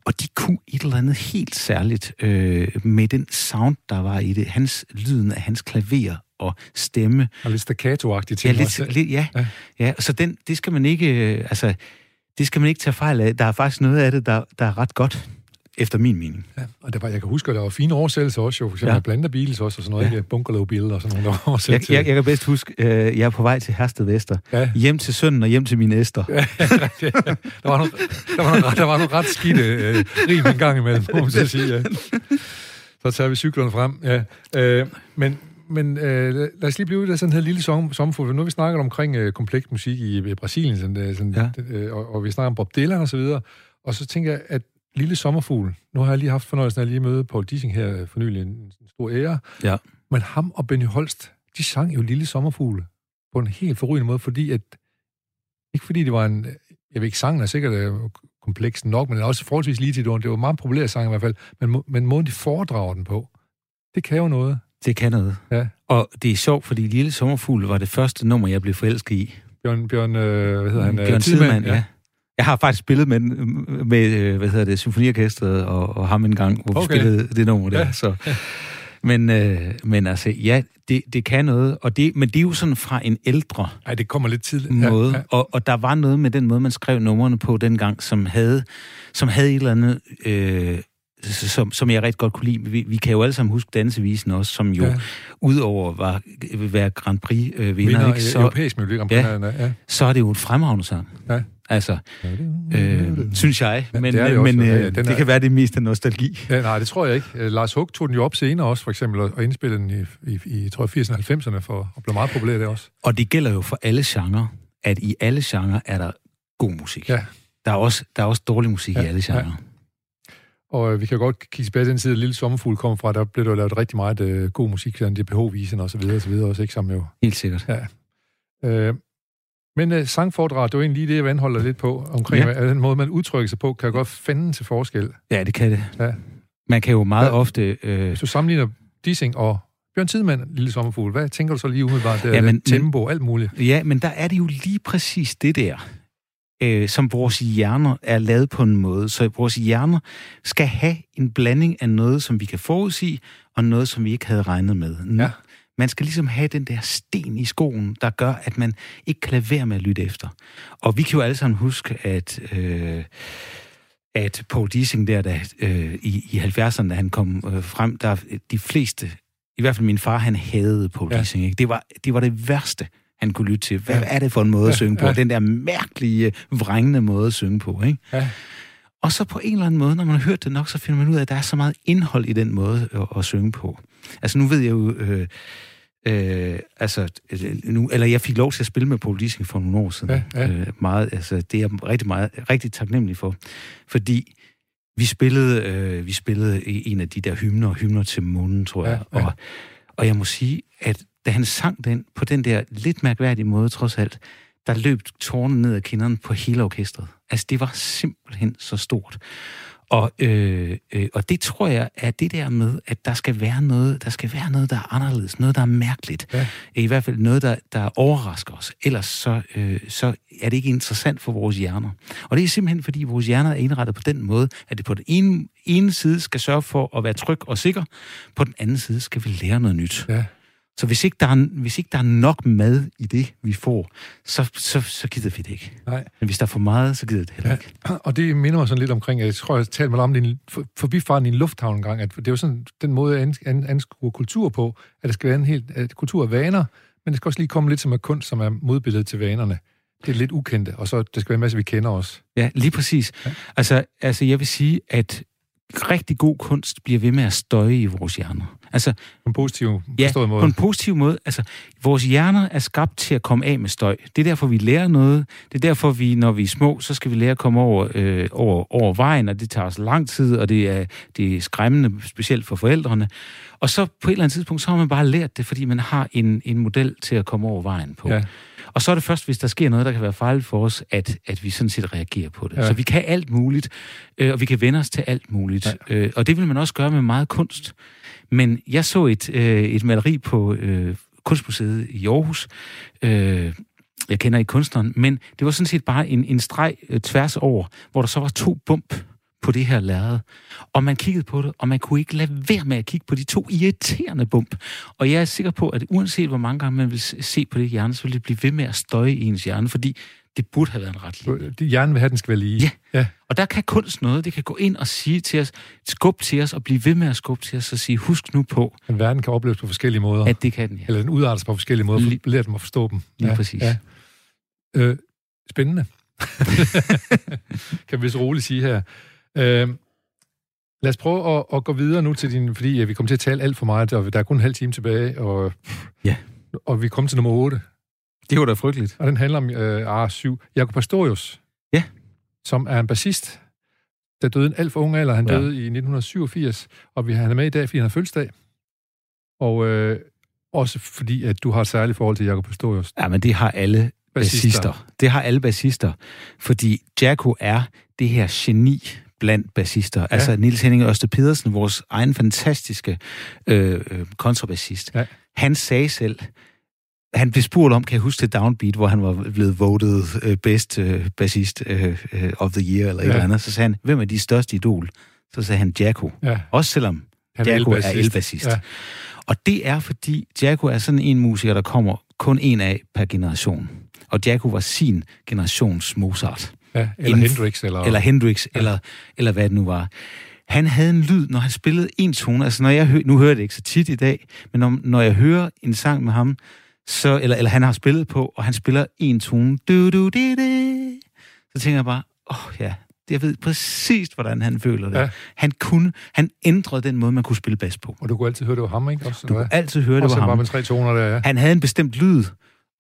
Og de kunne et eller andet helt særligt øh, med den sound, der var i det. Hans lyden af hans klaver og stemme. Og lidt staccato-agtige ting ja, lidt, lidt, ja, ja. ja. Så den, det skal man ikke, øh, altså, det skal man ikke tage fejl af. Der er faktisk noget af det, der, der er ret godt efter min mening. Ja, og det var, jeg kan huske, at der var fine oversættelser også, jo. For eksempel ja. Blanda Beatles også, og sådan noget, ja. Bill og sådan noget, der var jeg, jeg, jeg, kan bedst huske, øh, jeg er på vej til Hersted Vester. Ja. Hjem til sønnen og hjem til min æster. Ja, ja, ja. Der, var nogle, der, var nogle, der var nogle ret skidte øh, rim en gang imellem, må man sige. Ja. Så tager vi cyklerne frem. Ja. Øh, men men øh, lad os lige blive der sådan her lille sommerfugl. Nu har vi snakket omkring øh, kompleks musik i, i Brasilien, sådan, øh, sådan, ja. øh, og, og vi snakker om Bob Dylan og så videre. Og så tænker jeg, at Lille Sommerfugl. Nu har jeg lige haft fornøjelsen af at lige møde Paul Dissing her for nylig, en, en stor ære. Ja. Men ham og Benny Holst, de sang jo Lille Sommerfugl på en helt forrygende måde, fordi at, ikke fordi det var en, jeg ved ikke, sangen er sikkert øh, kompleks nok, men den er også forholdsvis lige til det. Det var meget populær sang i hvert fald, men, men måden de foredrager den på, det kan jo noget. Det kan noget. Ja. Og det er sjovt, fordi Lille Sommerfugl var det første nummer, jeg blev forelsket i. Bjørn, Bjørn øh, hvad hedder han? Bjørn Tidemand, ja. ja. Jeg har faktisk spillet med, med øh, hvad hedder det, symfoniorkestret og, og ham en gang, hvor okay. vi spillede det nummer der. Ja. Så. Men, øh, men altså, ja, det, det kan noget, og det, men det er jo sådan fra en ældre Ej, det kommer lidt tidligt. måde, Ja, ja. Og, og der var noget med den måde, man skrev numrene på dengang, som havde, som havde et eller andet, øh, som, som jeg rigtig godt kunne lide. Vi, vi kan jo alle sammen huske Dansevisen også, som jo ja. udover var, være Grand Prix-vinder, øh, Vinder, ikke? Så, europæisk Melodi Grand Prix. Ja. Ja. Ja. så er det jo en fremragende sang. Ja. Altså, øh, synes jeg. Ja, Men, det er det øh, også. men Ja, øh, ja, den det er- kan være det mest af nostalgi. Ja, nej, det tror jeg ikke. Øh, Lars Hug tog den jo op senere også, for eksempel, og og indspillede den i, i, i tror jeg, 80'erne og 90'erne, for at blive meget populær det også. Og det gælder jo for alle genrer, at i alle genrer er der god musik. Ja. Der er også, der er også dårlig musik Ja, i alle ja. Og øh, vi kan godt kigge tilbage til den side, Lille Sommerfugl kom fra, der blev der lavet rigtig meget øh, god musik, sådan DPH-visen og så videre, og så videre også, ikke som jo. Helt sikkert. Øh, men øh, sangforedrag, det var egentlig lige det, jeg anholder lidt på, omkring Ja. ja. den måde, man udtrykker sig på, kan godt finde til forskel. Ja, det kan det. Ja. Man kan jo meget Ja. ofte... Øh, Hvis du sammenligner Dissing og Bjørn Tidemand, Lille Sommerfugl, hvad tænker du så lige umiddelbart? Der, Ja, ja, men, tempo, alt muligt. ja, men der er det jo lige præcis det der, øh, som vores hjerner er lavet på en måde. Så vores hjerner skal have en blanding af noget, som vi kan forudsige, og noget, som vi ikke havde regnet med. Ja. Man skal ligesom have den der sten i skoen, der gør, at man ikke kan lade være med at lytte efter. Og vi kan jo alle sammen huske, at, øh, at Paul Dissing der, der øh, i, i 70'erne, da han kom øh, frem, der de fleste, i hvert fald min far, han hadede Paul ja. Dissing. Ikke? Det, var, det var det værste, han kunne lytte til. Hvad Ja. er det for en måde at synge på? ja. Den der mærkelige, vrængende måde at synge på. Ikke? Ja. Og så på en eller anden måde, når man har hørt det nok, så finder man ud af, at der er så meget indhold i den måde at, at synge på. Altså nu ved jeg jo, øh, øh, altså, nu, eller jeg fik lov til at spille med Paul Dissing for nogle år siden. Ja, ja. Øh, meget, altså, det er jeg rigtig, meget, rigtig taknemmelig for. Fordi vi spillede, øh, vi spillede en af de der hymner, hymner til månen, tror jeg. Ja, ja. Og, og jeg må sige, at da han sang den på den der lidt mærkværdige måde, trods alt, der løb tårne ned ad kinderne på hele orkestret. Altså, det var simpelthen så stort. Og, øh, øh, og det tror jeg er det der med, at der skal være noget, der skal være noget, der er anderledes, noget, der er mærkeligt. Ja. I hvert fald noget, der, der overrasker os. Ellers så, øh, så er det ikke interessant for vores hjerner. Og det er simpelthen, fordi vores hjerner er indrettet på den måde, at det på den ene, ene side skal sørge for at være tryg og sikker, på den anden side skal vi lære noget nyt. Ja. Så hvis ikke, der er, hvis ikke der er nok mad i det, vi får, så, så, så gider vi det ikke. Nej. Men hvis der er for meget, så gider det heller Ja. ikke. Og det minder mig sådan lidt omkring, at jeg tror, jeg talte med om en for- forbifarten i en lufthavn en gang, at det er jo sådan den måde, an- anskue kultur på, at det skal være en helt, at kultur er vaner, men det skal også lige komme lidt som er kunst, som er modbilledet til vanerne. Det er lidt ukendte, og så det skal være en masse, vi kender os. Ja, lige præcis. Ja. Altså, altså, jeg vil sige, at rigtig god kunst bliver ved med at støje i vores hjerner. Altså, På en positiv ja, måde. på en positiv måde. Altså, vores hjerner er skabt til at komme af med støj. Det er derfor, vi lærer noget. Det er derfor, vi, når vi er små, så skal vi lære at komme over, øh, over, over vejen, og det tager os lang tid, og det er, det er skræmmende, specielt for forældrene. Og så på et eller andet tidspunkt, så har man bare lært det, fordi man har en, en model til at komme over vejen på. Ja. Og så er det først, hvis der sker noget, der kan være farligt for os, at, at vi sådan set reagerer på det. Ja. Ja. Så vi kan alt muligt, øh, og vi kan vende os til alt muligt. Ja. Øh, og det vil man også gøre med meget kunst. Men jeg så et, øh, et maleri på øh, Kunstmuseet i Aarhus. Øh, jeg kender ikke kunstneren, men det var sådan set bare en, en streg øh, tværs over, hvor der så var to bump på det her lærred. Og man kiggede på det, og man kunne ikke lade være med at kigge på de to irriterende bump. Og jeg er sikker på, at uanset hvor mange gange man vil se på det hjerne, så vil det blive ved med at støje i ens hjerne, fordi det burde have været en ret linje. De hjernen vil have, at den skal være lige. Ja. ja. Og der kan kunst noget. Det kan gå ind og sige til os, skub til os og blive ved med at skubbe til os og sige, husk nu på, Men verden kan opleves på forskellige måder. at det kan den. Ja. Eller den udartes på forskellige måder. Lige- For lære dem at forstå dem. Lige præcis. Ja. Øh, spændende. kan vi så roligt sige her. Øh, lad os prøve at, at gå videre nu til din... Fordi ja, vi kommer til at tale alt for meget, og der er kun en halv time tilbage, og, Ja. og vi kommer til nummer 8, Det var da frygteligt. og den handler om øh, R7. Jakob Pastorius, Ja. som er en bassist, der døde en alt for ung alder. Han Ja. døde i 1987, og vi han er med i dag, fordi han har fødselsdag. Og øh, også fordi, at du har et særligt forhold til Jakob Pastorius. Ja, men det har alle Bassister. bassister. Det har alle bassister. Fordi Jacko er det her geni blandt bassister. Ja. Altså Nils Henning Ørste Pedersen, vores egen fantastiske øh, øh, kontrabassist, ja. han sagde selv, han blev spurgt om, kan jeg huske det Downbeat, hvor han var blevet voted uh, best uh, bassist uh, uh, of the year, eller ja. et eller andet. Så sagde han, hvem er de største idol? Så sagde han Jacko. Ja. Også selvom han Jacko er elbassist. Ja. Og det er, fordi Jacko er sådan en musiker, der kommer kun en af per generation. Og Jacko var sin generations Mozart. Ja, eller Inf- Hendrix. Eller, eller Hendrix, ja. eller, eller hvad det nu var. Han havde en lyd, når han spillede en tone. Altså, når jeg hø- nu hører jeg det ikke så tit i dag, men når, når jeg hører en sang med ham, så, eller, eller han har spillet på, og han spiller en tone, du, du, di, di, så tænker jeg bare, åh oh, ja, jeg ved præcis, hvordan han føler det. Ja. Han kunne, han ændrede den måde, man kunne spille bas på. Og du kunne altid høre, det var ham, ikke? Også, du kunne altid høre, det var ham. med tre toner der, ja. Han havde en bestemt lyd,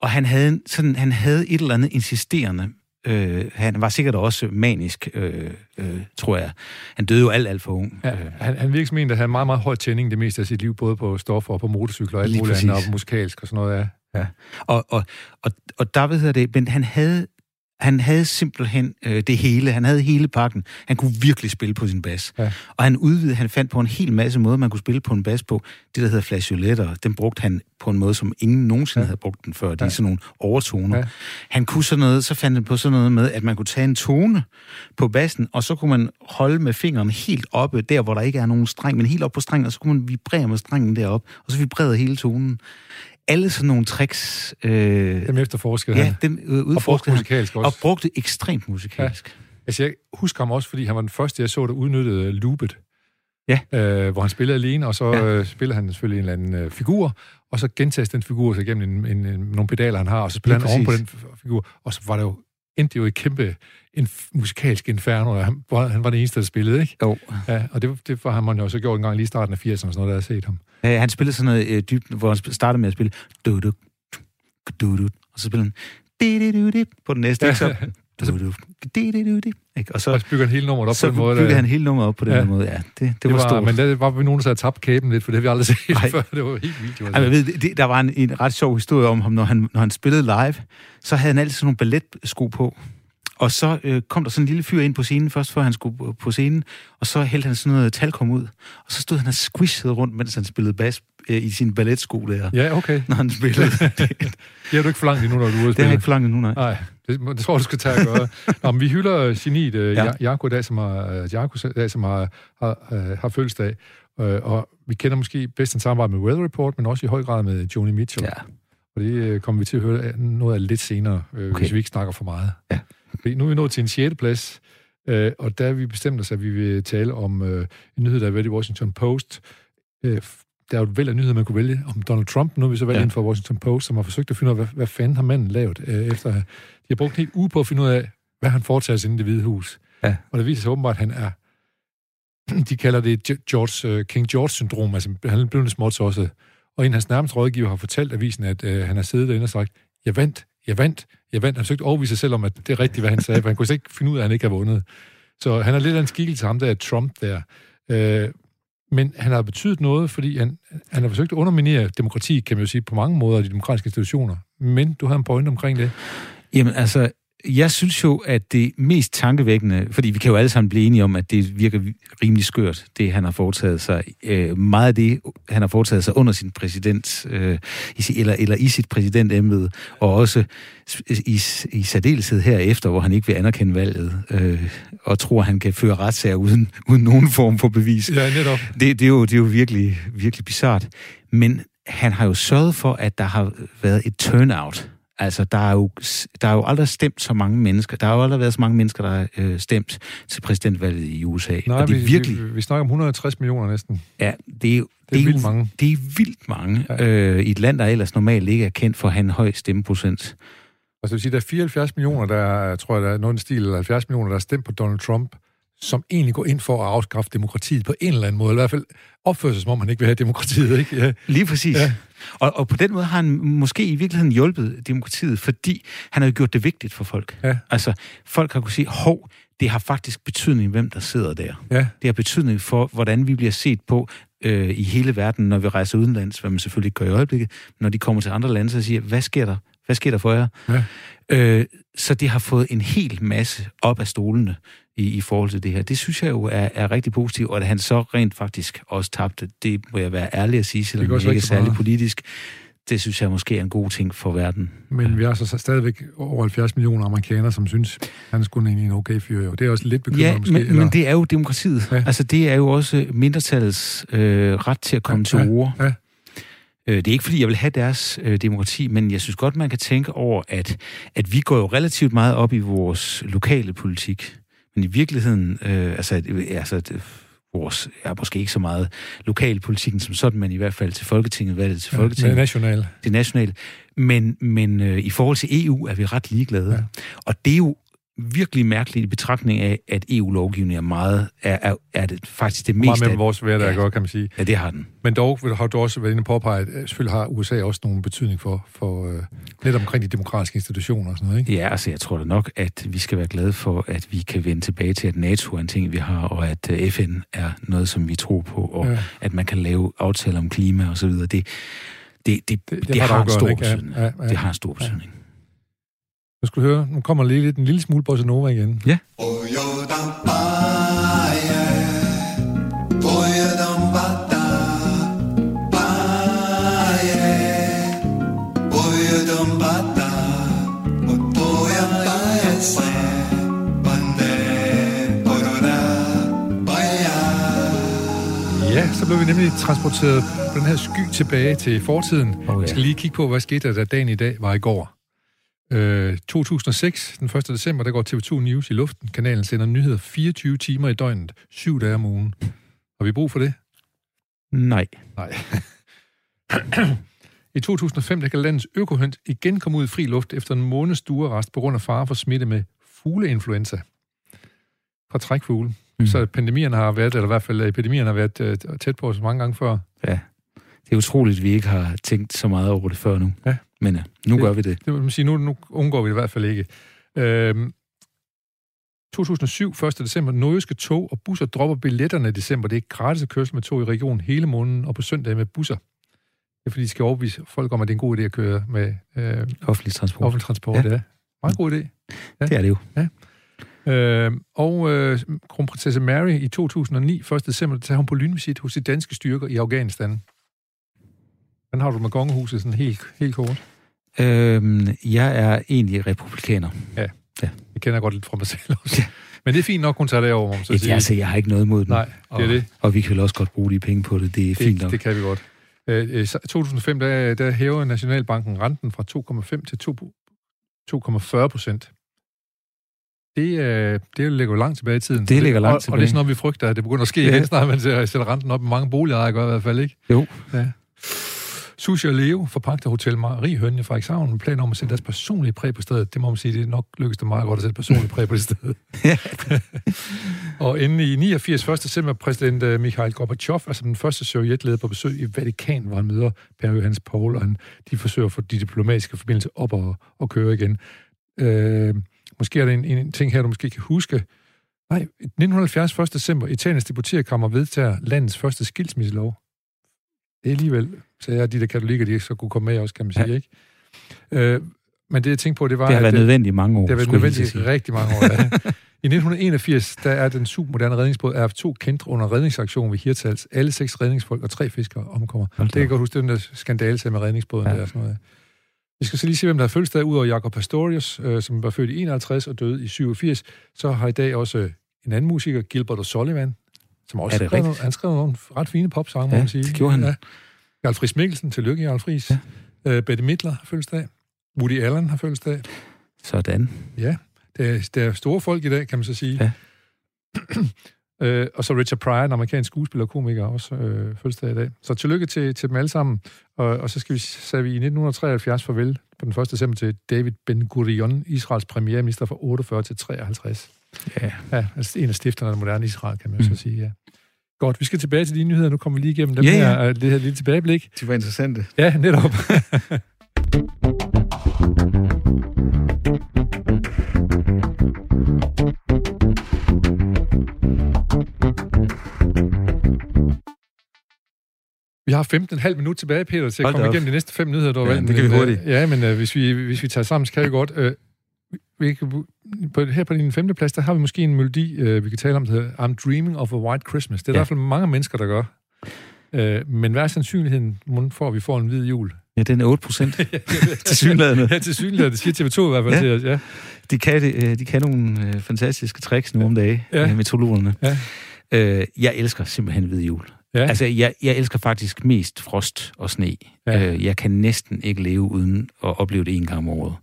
og han havde, sådan, han havde et eller andet insisterende. Øh, han var sikkert også manisk, øh, øh, tror jeg. Han døde jo alt, alt for ung. Ja, han, han virker som en, der havde meget, meget høj tænding det meste af sit liv, både på stoffer og på motorcykler og alt muligt andet, og musikalsk og sådan noget, ja. Ja. Og, og, og, og der ved jeg det, men han havde han havde simpelthen øh, det hele. Han havde hele pakken. Han kunne virkelig spille på sin bas. Ja. Og han udvidede, han fandt på en hel masse måder, man kunne spille på en bas på. Det, der hedder flageoletter, den brugte han på en måde, som ingen nogensinde ja. havde brugt den før. Det er sådan nogle overtoner. Ja. Han kunne sådan noget, så fandt han på sådan noget med, at man kunne tage en tone på bassen, og så kunne man holde med fingrene helt oppe, der hvor der ikke er nogen streng, men helt op på strengen, og så kunne man vibrere med strengen derop, og så vibrerede hele tonen alle sådan nogle tricks... Øh, dem efterforskede ja, han. dem øh, og musikalsk også. Og brugte ekstremt musikalsk. Ja. Altså, jeg husker ham også, fordi han var den første, jeg så, der udnyttede loopet. Ja. Øh, hvor han spillede alene, og så ja. øh, spiller han selvfølgelig en eller anden øh, figur, og så gentages den figur så gennem en, en, en, nogle pedaler, han har, og så spiller han oven på den figur, og så var det jo endte jo et kæmpe en musikalsk inferno, han, hvor han var det eneste, der spillede, ikke? Jo. Ja, og det, det var han jo også gjort en gang lige i starten af 80'erne, sådan noget, der har set ham. Ja, han spillede sådan noget øh, dybt, hvor han startede med at spille du du du du og så spillede han på den næste, ikke? Så, ikke? Og så og bygger han hele nummeret op på den måde. Så bygger han hele nummeret op på den ja. måde, ja. Det, det, det var, var stort. Men der var vi nogen, der havde tabt kæben lidt, for det har vi aldrig set Ej. før. Det var helt vildt. Ej, jeg ved, det, der var en, en ret sjov historie om ham, når han, når han spillede live, så havde han altid sådan nogle balletsko på. Og så øh, kom der sådan en lille fyr ind på scenen, først før han skulle på scenen, og så hældte han sådan noget talkom ud. Og så stod han og squishede rundt, mens han spillede bas øh, i sin balletsko der. Ja, okay. Når han spillede. det har du ikke forlangt endnu, når du er. Det har jeg ikke forlangt endnu, nej. Nej, det, det tror jeg, du skal tage at gøre. Nå, men vi hylder geniet uh, ja. Jarko i dag, som har, uh, Jarko, dag, som har, har, uh, har fødselsdag. Uh, og vi kender måske bedst en samarbejde med Weather Report, men også i høj grad med Joni Mitchell. Ja. Og det uh, kommer vi til at høre noget af lidt senere, uh, okay. hvis vi ikke snakker for meget. Ja. Nu er vi nået til en 6. plads, øh, og der har vi bestemt os, at vi vil tale om øh, en nyhed, der er været i Washington Post. Øh, der er jo et væld af nyheder, man kunne vælge om Donald Trump. Nu er vi så valgt ja. ind for Washington Post, som har forsøgt at finde ud af, hvad, hvad fanden har manden lavet, øh, efter de har brugt en hel uge på at finde ud af, hvad han foretager sig inde i det hvide hus. Ja. Og det viser sig åbenbart, at han er, de kalder det George, uh, King George-syndrom, altså han er blevet småt også. Og en af hans nærmeste rådgiver har fortalt avisen, at uh, han har siddet derinde og sagt, jeg vandt, jeg vandt, jeg vandt. Han forsøgte at overvise sig selv om, at det er rigtigt, hvad han sagde, for han kunne ikke finde ud af, at han ikke har vundet. Så han er lidt af en skikkelse ham der, Trump der. Øh, men han har betydet noget, fordi han, han har forsøgt at underminere demokrati, kan man jo sige, på mange måder, de demokratiske institutioner. Men du har en point omkring det. Jamen altså, jeg synes jo, at det mest tankevækkende, fordi vi kan jo alle sammen blive enige om, at det virker rimelig skørt, det han har foretaget sig. Øh, meget af det, han har foretaget sig under sin præsident, øh, i, eller, eller i sit præsidentembede, og også i, i særdeleshed herefter, hvor han ikke vil anerkende valget, øh, og tror, han kan føre retssager uden, uden nogen form for bevis. Ja, netop. Det, det, er, jo, det er jo virkelig, virkelig bizart. Men han har jo sørget for, at der har været et turnout Altså, der er, jo, der er jo aldrig stemt så mange mennesker. Der har jo aldrig været så mange mennesker, der har øh, stemt til præsidentvalget i USA. Nej, og det er vi, virkelig... vi, vi snakker om 160 millioner næsten. Ja, det er jo... Det er, det er vildt mange. Det er vildt mange. Ja. Øh, I et land, der ellers normalt ikke er kendt for at have en høj stemmeprocent. Altså, vil sige, der er 74 millioner, der er, tror jeg, der er noget stil, eller 70 millioner, der er stemt på Donald Trump som egentlig går ind for at afskaffe demokratiet på en eller anden måde, eller i hvert fald opfører sig, som om han ikke vil have demokratiet. Ikke? Ja. Lige præcis. Ja. Og, og på den måde har han måske i virkeligheden hjulpet demokratiet, fordi han har gjort det vigtigt for folk. Ja. Altså, folk har kunne sige, hov, det har faktisk betydning, hvem der sidder der. Ja. Det har betydning for, hvordan vi bliver set på øh, i hele verden, når vi rejser udenlands, hvad man selvfølgelig gør i øjeblikket, når de kommer til andre lande, så siger, hvad sker der? Hvad sker der for jer? Ja. Øh, så det har fået en hel masse op af stolene i, i forhold til det her. Det synes jeg jo er, er rigtig positivt, og at han så rent faktisk også tabte, det må jeg være ærlig at sige, selvom det, det ikke er særlig meget. politisk. Det synes jeg måske er en god ting for verden. Men vi er så stadigvæk over 70 millioner amerikanere, som synes, han skulle egentlig en okay fyr. Jo. Det er også lidt bekymrende ja, måske. Men, eller? men det er jo demokratiet. Ja. Altså det er jo også mindretallets øh, ret til at komme ja, til ord. Ja. Øh, det er ikke, fordi jeg vil have deres øh, demokrati, men jeg synes godt, man kan tænke over, at, at vi går jo relativt meget op i vores lokale politik. Men i virkeligheden, øh, altså, altså vores, er måske ikke så meget lokalpolitikken som sådan, men i hvert fald til Folketinget, valget til Folketinget. Ja, det er nationalt. Det er nationalt. Men, men øh, i forhold til EU er vi ret ligeglade. Ja. Og det er jo virkelig mærkeligt i betragtning af, at EU-lovgivning er meget, er, er, er det faktisk det mest... Meget med vores hverdag, ja, kan man sige. Ja, det har den. Men dog har du også været inde på påpege, at øh, selvfølgelig har USA også nogen betydning for, for uh, netop omkring de demokratiske institutioner og sådan noget, ikke? Ja, altså jeg tror da nok, at vi skal være glade for, at vi kan vende tilbage til, at NATO er en ting, vi har, og at uh, FN er noget, som vi tror på, og ja. at man kan lave aftaler om klima og så videre. Det, det, det, det, det, det har, har en stor betydning. Ja, ja, ja. Det har en stor betydning. Ja. Nu skal du høre, nu kommer lige lidt, en lille smule bossa nova igen. Ja. Ja, så blev vi nemlig transporteret på den her sky tilbage til fortiden. Oh, ja. Vi skal lige kigge på, hvad skete der, da dagen i dag var i går. Øh, 2006, den 1. december, der går TV2 News i luften. Kanalen sender nyheder 24 timer i døgnet, syv dage om ugen. Har vi brug for det? Nej. Nej. I 2005 der kan landets økohøns igen komme ud i fri luft efter en måneds stuerrest på grund af fare for smitte med fugleinfluenza fra trækfugle. Mm. Så pandemierne har været, eller i hvert fald epidemierne har været uh, tæt på os mange gange før. Ja, det er utroligt, at vi ikke har tænkt så meget over det før nu. Ja. Men ja, nu det, gør vi det. Det vil man sige, nu, nu undgår vi det i hvert fald ikke. Øhm, 2007, 1. december, nordjyske tog og busser dropper billetterne i december. Det er gratis at køre med tog i regionen hele måneden, og på søndag med busser. Det er fordi, de skal overbevise folk om, at det er en god idé at køre med øh, offentlig transport. Offentlig transport, ja. ja. Meget god idé. Ja. Det er det jo. Ja. Øh, og øh, kronprinsesse Mary i 2009, 1. december, tager hun på lynvisit hos de danske styrker i Afghanistan. Hvordan har du med kongehuset sådan helt, helt kort? Øhm, jeg er egentlig republikaner. Ja. ja, jeg kender godt lidt fra mig selv også. Ja. Men det er fint nok, hun tager det over, om så ja, altså, jeg har ikke noget mod den. Nej, det og, er det. Og vi kan vel også godt bruge de penge på det. Det er det, fint nok. Det kan vi godt. Øh, 2005, der, der hæver Nationalbanken renten fra 2,5 til 2,40 procent. Det, øh, det ligger jo langt tilbage i tiden. Det ligger langt og, tilbage. Og det er sådan noget, vi frygter, at det begynder at ske ja. igen, snart man sætter renten op. Mange boligejere gør i hvert fald ikke. Jo. Ja. Sushi og Leo forpagter Hotel Marie Hønne fra med planer om at sætte deres personlige præg på stedet. Det må man sige, det er nok lykkes det meget godt at sætte personlige præg på det sted. og inden i 89. 1. december præsident øh, Mikhail Gorbachev, altså den første sovjetleder på besøg i Vatikan, hvor han møder Per Johannes Paul, og han, de forsøger at få de diplomatiske forbindelser op og, og køre igen. Øh, måske er der en, en ting her, du måske kan huske. Nej, 1970. 1. december, Italiens deputerkammer vedtager landets første skilsmisselov det er alligevel, så er de der katolikker, de så kunne komme med også, kan man sige, ja. ikke? Øh, men det, jeg tænkte på, det var... Det har været nødvendigt i mange år. Det har været nødvendigt i rigtig mange år, ja. I 1981, der er den supermoderne redningsbåd RF2 kendt under redningsaktion ved Hirtals. Alle seks redningsfolk og tre fiskere omkommer. Det kan jeg godt huske, den der skandale med redningsbåden ja. der og sådan noget. Vi skal så lige se, hvem der har fødselsdag, udover Jakob Pastorius, øh, som var født i 51 og døde i 87. Så har i dag også en anden musiker, Gilbert O'Sullivan, som også skrev nogle, han skrev nogle ret fine popsange, ja, må man sige. det gjorde han. Ja. Jarl Friis Mikkelsen, tillykke Jarl Friis. Ja. Øh, Bette Midler har fødselsdag. Woody Allen har fødselsdag. Sådan. Ja, det er, det er store folk i dag, kan man så sige. Ja. øh, og så Richard Pryor, en amerikansk skuespiller og komiker, også øh, fødselsdag i dag. Så tillykke til, til dem alle sammen. Og, og så skal vi, sagde vi i 1973 farvel på den 1. december til David Ben-Gurion, Israels premierminister fra 48 til 53. Ja. ja, altså en af stifterne af moderne Israel, kan man mm. så sige, ja. Godt, vi skal tilbage til de nyheder. Nu kommer vi lige igennem dem ja. her, det her lille tilbageblik. De var interessante. Ja, netop. Vi har 15,5 minutter tilbage, Peter, til at Hold komme igennem de næste fem nyheder. Du ja, det kan vi hurtigt. Ja, men uh, hvis, vi, hvis vi tager sammen, så kan vi godt. Uh, vi, på, her på din femte plads, der har vi måske en melodi, øh, vi kan tale om, der hedder I'm Dreaming of a White Christmas. Det er ja. i hvert fald mange mennesker, der gør. Øh, men hvad er sandsynligheden for, at vi får en hvid jul? Ja, den er 8 procent. til synligheden. Ja, til synligheden. Det siger TV2 i hvert fald ja. til os, ja. De kan, øh, de kan nogle øh, fantastiske tricks nu om dagen, ja. meteorologerne. Ja. Øh, jeg elsker simpelthen hvid jul. Ja. Altså, jeg, jeg elsker faktisk mest frost og sne. Ja. Øh, jeg kan næsten ikke leve uden at opleve det en gang om året.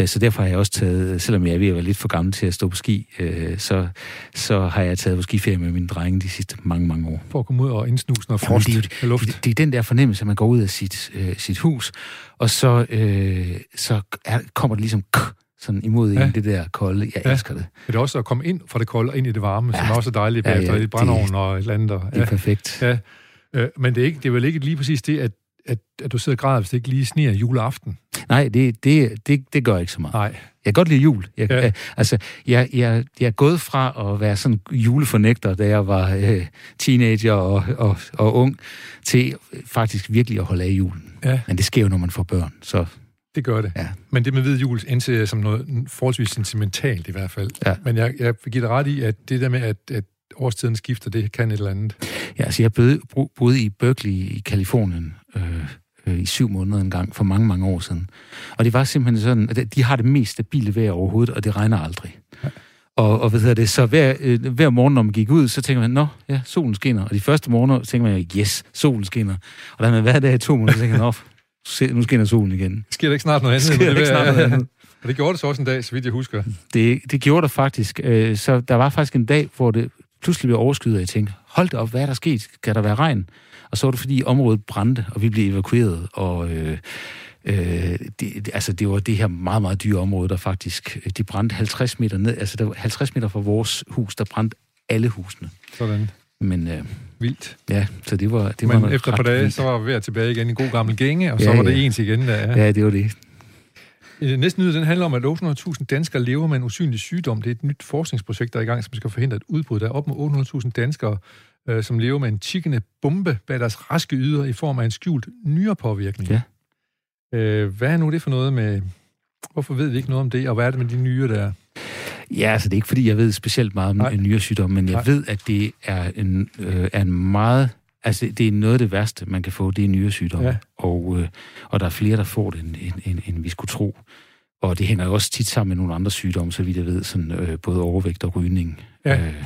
Øh, så derfor har jeg også taget, selvom jeg er ved at være lidt for gammel til at stå på ski, øh, så, så har jeg taget på skiferie med mine drenge de sidste mange, mange år. For at komme ud og indsnuse noget frost Jamen, det, er luft. Det, det er den der fornemmelse, at man går ud af sit, øh, sit hus, og så, øh, så er, kommer det ligesom sådan imod ja. en, det der kolde. Jeg ja. elsker det. Det er også at komme ind fra det kolde og ind i det varme, ja. som er også dejligt bagefter ja, i brændovnen og et eller andet. Det er perfekt. Ja. Øh, men det er, ikke, det er vel ikke lige præcis det, at, at, at du sidder og græder, hvis det ikke lige sniger juleaften? Nej, det, det, det, det gør ikke så meget. Nej. Jeg kan godt lide jul. Jeg, ja. altså, jeg, jeg, jeg er gået fra at være sådan julefornægter, da jeg var øh, teenager og, og, og ung, til faktisk virkelig at holde af julen. Ja. Men det sker jo, når man får børn, så det gør det. Ja. Men det med hvid jul indser jeg som noget forholdsvis sentimentalt i hvert fald. Ja. Men jeg, jeg vil give dig ret i, at det der med, at, at årstiden skifter, det kan et eller andet. Ja, altså jeg boede, i Berkeley i Kalifornien øh, øh, i syv måneder en gang for mange, mange år siden. Og det var simpelthen sådan, at de har det mest stabile vejr overhovedet, og det regner aldrig. Ja. Og, og hvad hedder det, så hver, øh, hver morgen, når man gik ud, så tænker man, nå, ja, solen skinner. Og de første morgener tænker man, yes, solen skinner. Og da man hver dag i to måneder, så tænker man, nu skinner solen igen. Sker der ikke snart noget andet? Sker der ikke snart noget andet? Og det gjorde det så også en dag, så vidt jeg husker. Det, det gjorde der faktisk. Øh, så der var faktisk en dag, hvor det pludselig blev overskyet, og jeg tænkte, hold da op, hvad er der sket? Kan der være regn? Og så var det, fordi området brændte, og vi blev evakueret, og... Øh, Øh, det, altså, det var det her meget, meget dyre område, der faktisk... De brændte 50 meter ned. Altså, der var 50 meter fra vores hus, der brændte alle husene. Sådan. Men, øh, Vildt. Ja, så det var, det Men var efter et par dage, vildt. så var vi ved at tilbage igen i god gammel gænge, og så ja, var det ja. ens igen. Der, ja. ja, det var det. Næste nyhed, den handler om, at 800.000 danskere lever med en usynlig sygdom. Det er et nyt forskningsprojekt, der er i gang, som skal forhindre et udbrud. Der er op mod 800.000 danskere, øh, som lever med en tikkende bombe bag deres raske yder i form af en skjult nyrepåvirkning. Ja. Øh, hvad er nu det for noget med... Hvorfor ved vi ikke noget om det, og hvad er det med de nyere, der Ja, altså det er ikke, fordi jeg ved specielt meget om Nej. nyresygdom, men jeg Nej. ved, at det er en, øh, er en meget... Altså, det er noget af det værste, man kan få, det er nyresygdom. Ja. Og, øh, og der er flere, der får det, end, end, end, end vi skulle tro. Og det hænger jo også tit sammen med nogle andre sygdomme, så vidt jeg ved, sådan, øh, både overvægt og rygning. Ja. Øh,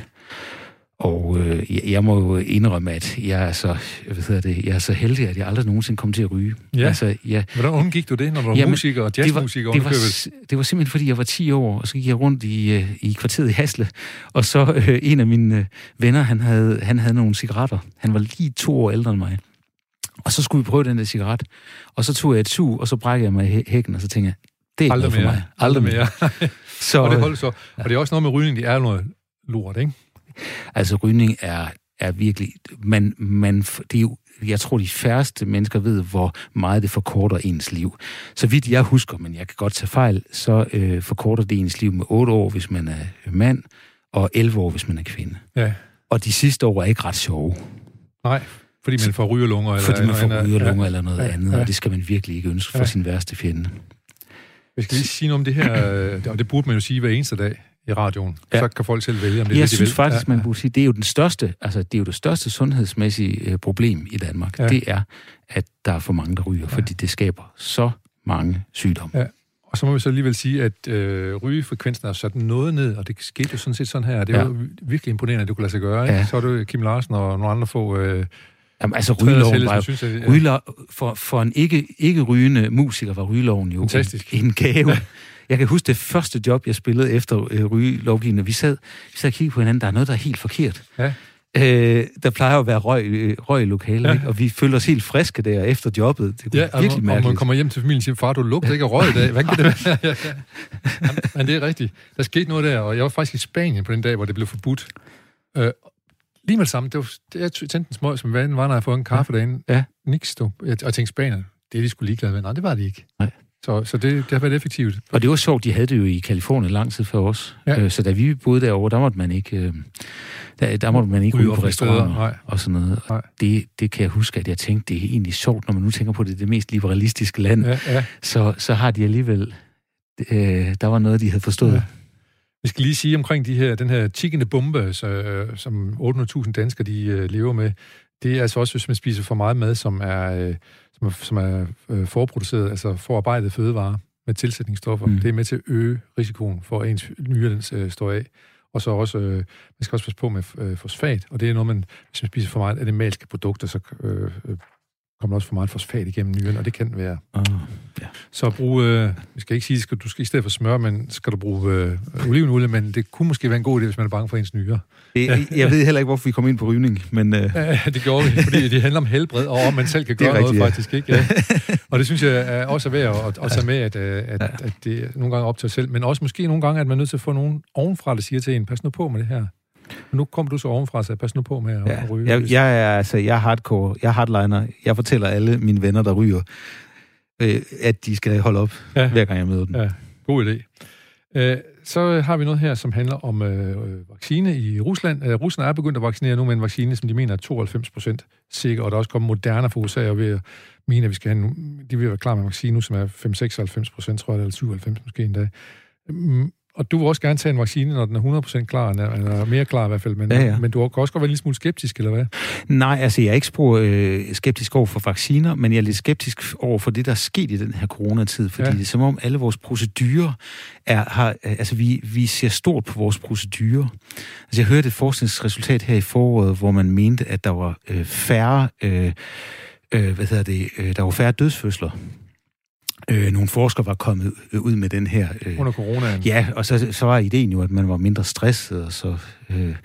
og øh, jeg, jeg må jo indrømme, at jeg er, så, hvad hedder det, jeg er så heldig, at jeg aldrig nogensinde kom til at ryge. Ja. Altså, ja. Hvordan undgik du det, når du var Jamen, musiker og jazzmusiker? Det var, det, var, det var simpelthen, fordi jeg var 10 år, og så gik jeg rundt i, øh, i kvarteret i Hasle, og så øh, en af mine øh, venner, han havde, han havde nogle cigaretter. Han var lige to år ældre end mig. Og så skulle vi prøve den der cigaret. Og så tog jeg et sug, og så brækkede jeg mig i hækken, og så tænkte jeg, det er Aldrig ikke noget for mig. Aldrig mere. så, og det holder så. Og det er også noget med rygning, det er noget lort, ikke? Altså, rygning er, er virkelig... Man, man, det er jo, jeg tror, de færreste mennesker ved, hvor meget det forkorter ens liv. Så vidt jeg husker, men jeg kan godt tage fejl, så øh, forkorter det ens liv med 8 år, hvis man er mand, og 11 år, hvis man er kvinde. Ja. Og de sidste år er ikke ret sjove. Nej, fordi man får rygerlunger. Eller fordi man får rygerlunger ja, eller noget ja, andet, ja. og det skal man virkelig ikke ønske for ja. sin værste fjende. Jeg skal lige sige noget om det her, øh, og det burde man jo sige hver eneste dag i radioen. Ja. Så kan folk selv vælge, om det er Jeg det, de synes vil. faktisk, ja, man burde sige, det er jo den største, altså det er jo det største sundhedsmæssige øh, problem i Danmark. Ja. Det er, at der er for mange, der ryger, ja. fordi det skaber så mange sygdomme. Ja. Og så må vi så alligevel sige, at øh, rygefrekvensen er sådan noget ned, og det skete jo sådan set sådan her. Det er ja. jo virkelig imponerende, at du kunne lade sig gøre. Ikke? Ja. Så er du Kim Larsen og nogle andre få... Øh, Jamen, altså rygeloven var jo, synes, at, ja. rygelov, for, for en ikke, ikke rygende musiker var rygeloven jo en, en gave. Jeg kan huske det første job, jeg spillede efter øh, rygelovgivningen. Vi sad, vi sad og kiggede på hinanden, der er noget, der er helt forkert. Ja. Øh, der plejer at være røg, øh, røg i lokalet, ja. ikke? og vi følte os helt friske der efter jobbet. Det var ja, virkelig og, mærkeligt. Og man kommer hjem til familien og siger, far, du lugter ikke af røg i dag. Hvad kan det være? ja, ja. Men det er rigtigt. Der skete noget der, og jeg var faktisk i Spanien på den dag, hvor det blev forbudt. Øh, lige med det samme, det var, det, jeg tændte en smøg som vand, var, når jeg fået en kaffe ja. derinde. Ja. Niks, du. Jeg, og tænkte, Spanien, det er de skulle ligeglade med. Nej, det var de ikke. Nej. Så, så det, det har været effektivt. Og det var sjovt, de havde det jo i Kalifornien lang tid før os. Ja. Øh, så da vi boede derovre, der måtte man ikke, øh, der, der måtte man ikke ud på restauranter og sådan noget. Og det, det kan jeg huske, at jeg tænkte, det er egentlig sjovt, når man nu tænker på, det det mest liberalistiske land. Ja, ja. Så, så har de alligevel, øh, der var noget, de havde forstået. Ja. Vi skal lige sige omkring de her, den her tikkende bombe, så, øh, som 800.000 danskere de øh, lever med. Det er altså også, hvis man spiser for meget mad, som er, øh, som er, som er øh, forproduceret, altså forarbejdet fødevarer med tilsætningsstoffer. Mm. Det er med til at øge risikoen for, at ens nyre øh, står af. Og så også, øh, man skal også passe på med øh, fosfat, og det er noget, man, hvis man spiser for meget animalske produkter, så øh, kommer også for meget fosfat igennem nyren, og det kan være. Uh, ja. Så brug, øh, vi skal ikke sige, at du skal i stedet for smør, men skal du bruge øh, olivenolie, men det kunne måske være en god idé, hvis man er bange for ens nyre. Det, jeg ved heller ikke, hvorfor vi kom ind på rygning, men... Øh... Ja, det gjorde vi, fordi det handler om helbred, og om man selv kan gøre rigtigt, noget, ja. faktisk. Ikke? Ja. Og det synes jeg er også er værd at, at tage med, at, øh, at, at det er nogle gange op til os selv, men også måske nogle gange, at man er nødt til at få nogen ovenfra, der siger til en, pas nu på med det her. Nu kom du så ovenfra, så pas nu på med at, ja. ryge. Jeg, jeg, er, altså, jeg er hardcore, jeg er hardliner. Jeg fortæller alle mine venner, der ryger, øh, at de skal holde op, ja. hver gang jeg møder dem. Ja, god idé. Øh, så har vi noget her, som handler om øh, vaccine i Rusland. Øh, Rusland er begyndt at vaccinere nu med en vaccine, som de mener er 92 procent sikker, og der er også kommet moderne for USA, og ved at mene, at vi skal have en, de vil være klar med en vaccine nu, som er 5-96 procent, tror jeg, eller 97 måske endda. Og du vil også gerne tage en vaccine, når den er 100% klar, eller mere klar i hvert fald, men, ja, ja. men du kan også godt være lidt smule skeptisk, eller hvad? Nej, altså jeg er ikke spor, øh, skeptisk over for vacciner, men jeg er lidt skeptisk over for det, der er sket i den her coronatid, fordi ja. det er som om alle vores procedurer er, har, altså vi, vi ser stort på vores procedurer. Altså jeg hørte et forskningsresultat her i foråret, hvor man mente, at der var øh, færre, øh, øh, hvad hedder det, øh, der var færre dødsfødsler øh, nogle forskere var kommet ud med den her... Øh, Under coronaen? Ja, og så, så var ideen jo, at man var mindre stresset, og så... Øh,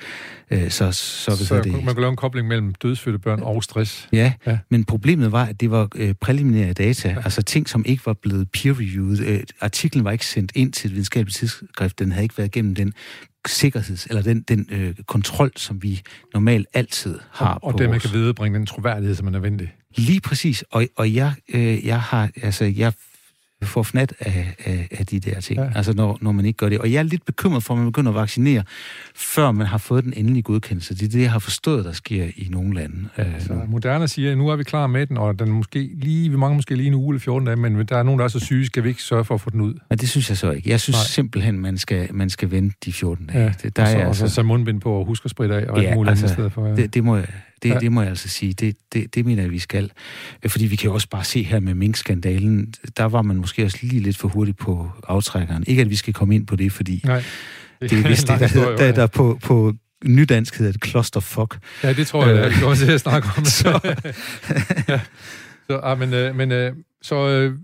øh, så, så, så det, man kunne lave en kobling mellem dødsfødte børn og stress. Ja, ja, men problemet var, at det var øh, præliminære data, ja. altså ting, som ikke var blevet peer-reviewed. Øh, artiklen var ikke sendt ind til et videnskabeligt tidsskrift, den havde ikke været igennem den sikkerheds, eller den, den øh, kontrol, som vi normalt altid har. Og, og det, man kan viderebringe den troværdighed, som er nødvendig. Lige præcis, og, og jeg, øh, jeg har, altså, jeg får fnat af, af, af de der ting, ja. altså når, når man ikke gør det. Og jeg er lidt bekymret for, at man begynder at vaccinere, før man har fået den endelige godkendelse. Det er det, jeg har forstået, der sker i nogle lande. Ja, så Moderna siger, at nu er vi klar med den, og den måske lige, vi mangler måske lige en uge eller 14 dage, men der er nogen, der er så syge, skal vi ikke sørge for at få den ud? Ja, det synes jeg så ikke. Jeg synes Nej. simpelthen, man skal, man skal vente de 14 dage. Ja, det, der og så, er altså... og så, så mundbind på og huske at spritte af og ja, alt muligt altså, andet sted for. Ja. Det, det må jeg det, ja. det må jeg altså sige. Det, det, det mener jeg, vi skal. Fordi vi kan jo også bare se her med minkskandalen, der var man måske også lige lidt for hurtigt på aftrækkeren. Ikke at vi skal komme ind på det, fordi Nej. det er vist det, der, hedder, der, der på, på nydansk hedder det clusterfuck. Ja, det tror jeg, øh, jeg også at snakke om. så. ja. Så, ah, men, øh, men øh, så øh,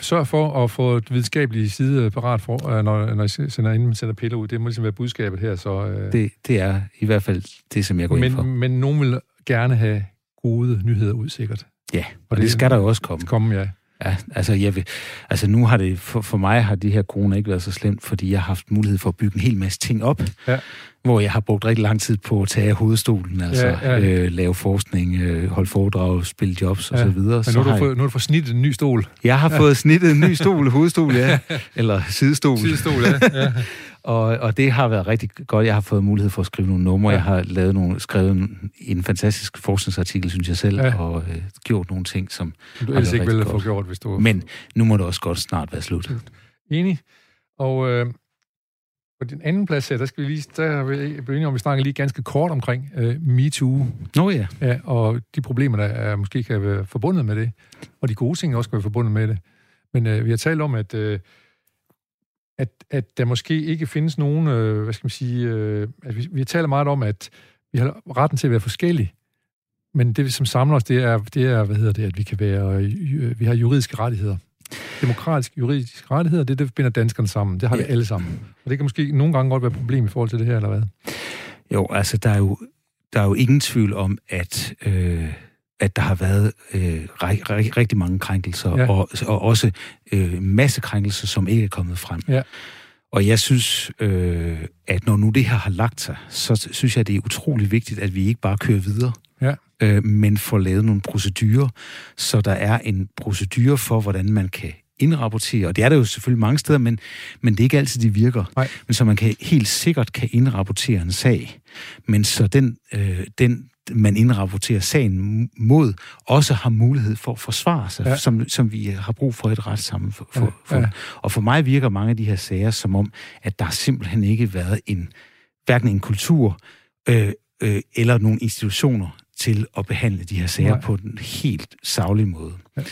sørg for at få et videnskabeligt side parat for, øh, når, når I sender ind, sender piller ud. Det må ligesom være budskabet her. Så, øh, det, det er i hvert fald det, som jeg går men, ind for. Men nogen vil gerne have gode nyheder ud, sikkert. Ja, og, og det, det skal der jo også komme. Komme, ja. Ja, altså, jeg vil, altså nu har det, for, for mig har de her corona ikke været så slemt, fordi jeg har haft mulighed for at bygge en hel masse ting op, ja. hvor jeg har brugt rigtig lang tid på at tage hovedstolen, altså ja, ja. Øh, lave forskning, øh, holde foredrag, spille jobs ja. og så videre. Men nu har, du fået, nu har du fået snittet en ny stol. Jeg har ja. fået snittet en ny stol, hovedstol, ja. Eller sidestol. Sidestol, ja. ja. Og, og det har været rigtig godt. Jeg har fået mulighed for at skrive nogle numre. Ja. Jeg har lavet nogle, skrevet en, en fantastisk forskningsartikel, synes jeg selv, ja. og øh, gjort nogle ting, som... Du ellers ikke ville få gjort, hvis du... Men nu må det også godt snart være slut. Enig. Og øh, på din anden plads her, der skal vi lige... Der er vi enige om, vi snakker lige ganske kort omkring øh, MeToo. Nå ja. ja. Og de problemer, der er, måske kan være forbundet med det. Og de gode ting også kan være forbundet med det. Men øh, vi har talt om, at... Øh, at, at der måske ikke findes nogen, øh, hvad skal man sige, øh, at vi, vi taler meget om, at vi har retten til at være forskellige, men det, som samler os, det er, det er hvad hedder det, at vi kan være, øh, vi har juridiske rettigheder. Demokratiske juridiske rettigheder, det det, der binder danskerne sammen. Det har ja. vi alle sammen. Og det kan måske nogle gange godt være et problem i forhold til det her, eller hvad? Jo, altså, der er jo, der er jo ingen tvivl om, at øh, at der har været øh, rig, rigtig mange krænkelser, ja. og, og også øh, masse krænkelser, som ikke er kommet frem. Ja. Og jeg synes, øh, at når nu det her har lagt sig, så synes jeg, det er utrolig vigtigt, at vi ikke bare kører videre, ja. øh, men får lavet nogle procedurer, så der er en procedure for, hvordan man kan indrapportere, og det er der jo selvfølgelig mange steder, men, men det er ikke altid, de virker. Nej. Men så man kan helt sikkert kan indrapportere en sag, men så den, øh, den man indrapporterer sagen mod, også har mulighed for at forsvare sig, ja. som, som vi har brug for et retssamfund. For, for, for. Ja. Og for mig virker mange af de her sager som om, at der simpelthen ikke været en, hverken en kultur øh, øh, eller nogle institutioner til at behandle de her sager Nej. på den helt savlige måde. Ja.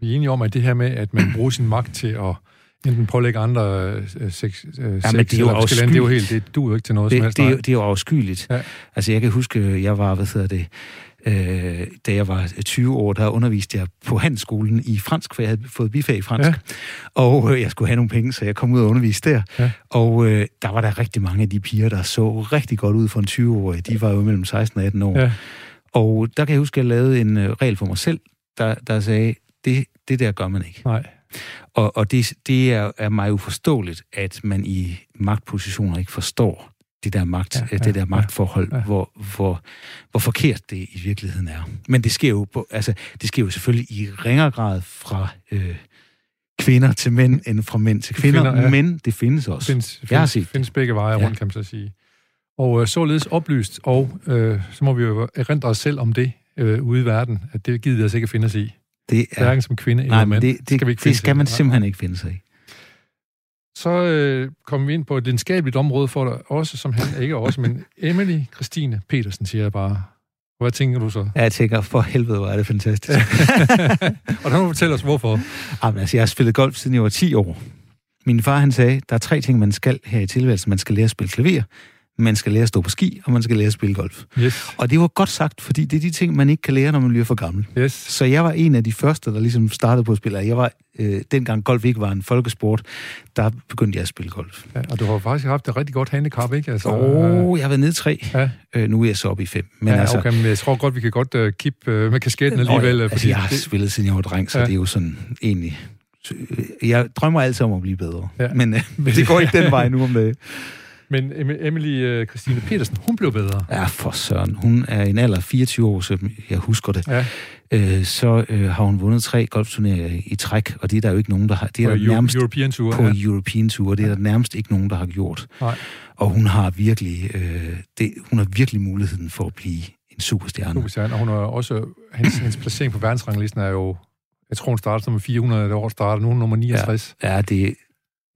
Vi er enige om, at det her med, at man bruger sin magt til at enten pålægge andre øh, sex, øh, ja, sex det er jo afskyeligt. det er jo helt, det duer jo ikke til noget det, som helst. Det, er, det er jo afskyeligt. Ja. Altså, jeg kan huske, jeg var, hvad hedder det, øh, da jeg var 20 år, der underviste jeg på handelsskolen i fransk, for jeg havde fået bifag i fransk. Ja. Og øh, jeg skulle have nogle penge, så jeg kom ud og underviste der. Ja. Og øh, der var der rigtig mange af de piger, der så rigtig godt ud for en 20-årig. De var jo mellem 16 og 18 år. Ja. Og der kan jeg huske, at jeg lavede en øh, regel for mig selv, der, der sagde, det, det der gør man ikke. Nej. Og, og det, det er, er mig uforståeligt, at man i magtpositioner ikke forstår det der, magt, ja, ja, det der magtforhold, ja, ja. Hvor, hvor, hvor forkert det i virkeligheden er. Men det sker jo, på, altså, det sker jo selvfølgelig i ringere grad fra øh, kvinder til mænd, end fra mænd til kvinder, kvinder ja. men det findes også. Findes, findes, Jeg har set findes begge veje ja. rundt, kan man så sige. Og øh, således oplyst, og øh, så må vi jo erindre os selv om det øh, ude i verden, at det gider vi altså ikke at finde os i. Det er... Hverken som kvinde nej, eller mand. Det, det, skal, vi ikke det skal man simpelthen ikke finde sig i. Så øh, kommer vi ind på et videnskabeligt område for dig også, som han ikke også, men Emily Christine Petersen, siger jeg bare. Hvad tænker du så? Ja, jeg tænker, for helvede, hvor er det fantastisk. og der må du fortælle os, hvorfor. Jamen, altså, jeg har spillet golf siden jeg var 10 år. Min far, han sagde, der er tre ting, man skal her i tilværelsen. Man skal lære at spille klaver, man skal lære at stå på ski, og man skal lære at spille golf. Yes. Og det var godt sagt, fordi det er de ting, man ikke kan lære, når man bliver for gammel. Yes. Så jeg var en af de første, der ligesom startede på at spille. Jeg var, øh, dengang golf ikke var en folkesport, der begyndte jeg at spille golf. Ja, og du har faktisk haft et rigtig godt handicap, ikke? Altså, oh, jeg har været nede tre. Ja. Øh, nu er jeg så oppe i fem. Men ja, altså, okay, men jeg tror godt, vi kan godt uh, kippe uh, med kasketten alligevel. Øh, altså, jeg har det... spillet, siden jeg var dreng, så ja. det er jo sådan egentlig... Jeg drømmer altid om at blive bedre, ja. men uh, det går ikke den vej nu om det. Men Emily uh, Christine Petersen, hun blev bedre. Ja, for søren. Hun er en alder 24 år, så jeg husker det. Ja. Øh, så øh, har hun vundet tre golfturneringer i træk, og det er der jo ikke nogen, der har... Det er på der nærmest, European Tour. På ja. European Tour. Det er der nærmest ikke nogen, der har gjort. Nej. Og hun har virkelig, øh, det, hun har virkelig muligheden for at blive en superstjerne. Superstjerne, og hun har også... Hendes, hendes placering på verdensranglisten er jo... Jeg tror, hun startede som 400 år starter, nu er hun nummer 69. Ja, ja det,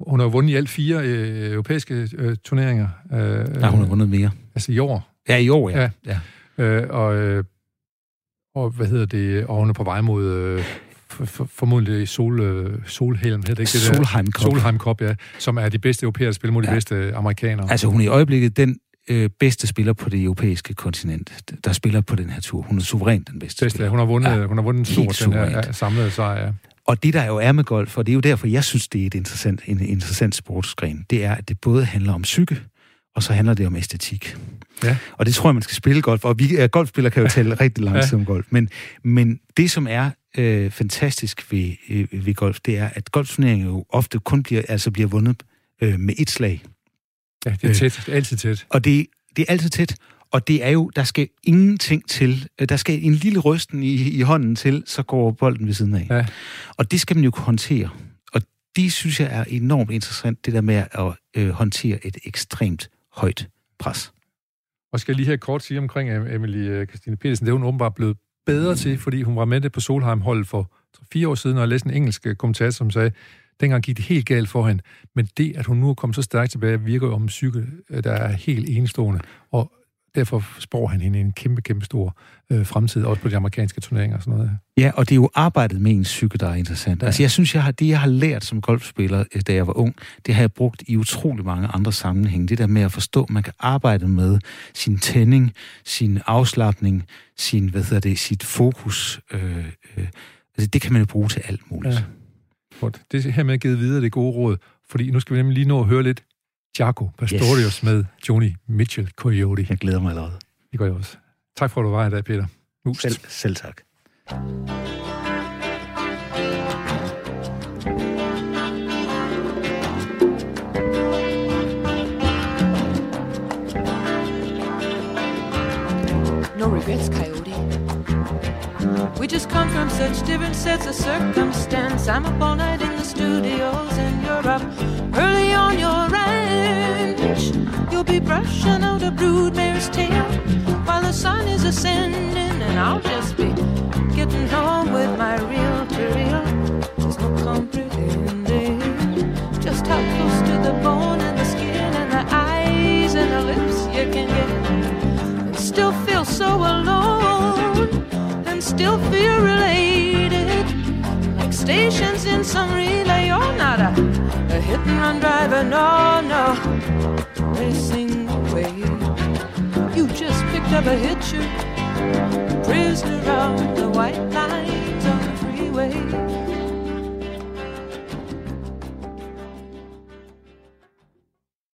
hun har vundet i alt fire øh, europæiske øh, turneringer. Øh, ja, hun har vundet mere. Altså i år. Ja, i år, ja. ja. ja. Øh, og, øh, og hvad hedder det? Og hun er på vej mod... Øh, for, for, formodentlig Sol, øh, Solhelm, hedder det ikke det Solheim Cup. Solheim Cup, ja. Som er de bedste europæere, der spiller mod ja. de bedste amerikanere. Altså hun er i øjeblikket den øh, bedste spiller på det europæiske kontinent, der spiller på den her tur. Hun er suverænt den bedste, bedste spiller. Hun har vundet, ja, hun har vundet en stor den her samlede sejr, ja. Og det, der jo er med golf, og det er jo derfor, jeg synes, det er et interessant, en interessant sportsgren, det er, at det både handler om psyke, og så handler det om æstetik. Ja. Og det tror jeg, man skal spille golf. Og vi ja, golfspillere kan jo tale rigtig lang tid ja. om golf. Men, men det, som er øh, fantastisk ved, øh, ved golf, det er, at golfturneringer jo ofte kun bliver, altså bliver vundet øh, med et slag. Ja, det er tæt. Det er altid tæt. Og det, det er altid tæt. Og det er jo, der skal ingenting til. Øh, der skal en lille rysten i, i hånden til, så går bolden ved siden af. Ja. Og det skal man jo kunne håndtere. Og det synes jeg er enormt interessant, det der med at øh, håndtere et ekstremt højt pres. Og skal jeg lige her kort sige omkring Emily øh, Christine Petersen, det er hun åbenbart blevet bedre til, fordi hun var med det på Solheim-holdet for fire år siden, og jeg læste en engelsk øh, kommentator, som sagde, dengang gik det helt galt for hende, men det, at hun nu er kommet så stærkt tilbage, virker jo om en psyke, der er helt enestående. Og derfor spår han hende en kæmpe, kæmpe stor øh, fremtid, også på de amerikanske turneringer og sådan noget. Ja, og det er jo arbejdet med en psyke, der er interessant. Ja. Altså, jeg synes, jeg har, det, jeg har lært som golfspiller, øh, da jeg var ung, det har jeg brugt i utrolig mange andre sammenhænge. Det der med at forstå, at man kan arbejde med sin tænding, sin afslappning, sin, hvad hedder det, sit fokus. Øh, øh, altså, det kan man jo bruge til alt muligt. Ja. Godt. Det er hermed givet videre det gode råd, fordi nu skal vi nemlig lige nå at høre lidt Jaco Pastorius yes. med Joni Mitchell Coyote. Jeg glæder mig allerede. Det gør jeg også. Tak for, at du var her i dag, Peter. Ust. Selv, selv tak. No regrets, Coyote. We just come from such different sets of circumstance. I'm up all night in the studios and you're up early on your ranch. You'll be brushing out a broodmare's tail while the sun is ascending, and I'll just be getting home with my real to real. There's no comprehending just how close to the bone and the skin and the eyes and the lips you can get, and still feel so alone, still feel related. Like stations in some relay, you're not a, a hit and run driver, no, no, racing away. You just picked up a hitcher, prisoner of the white lines on the freeway.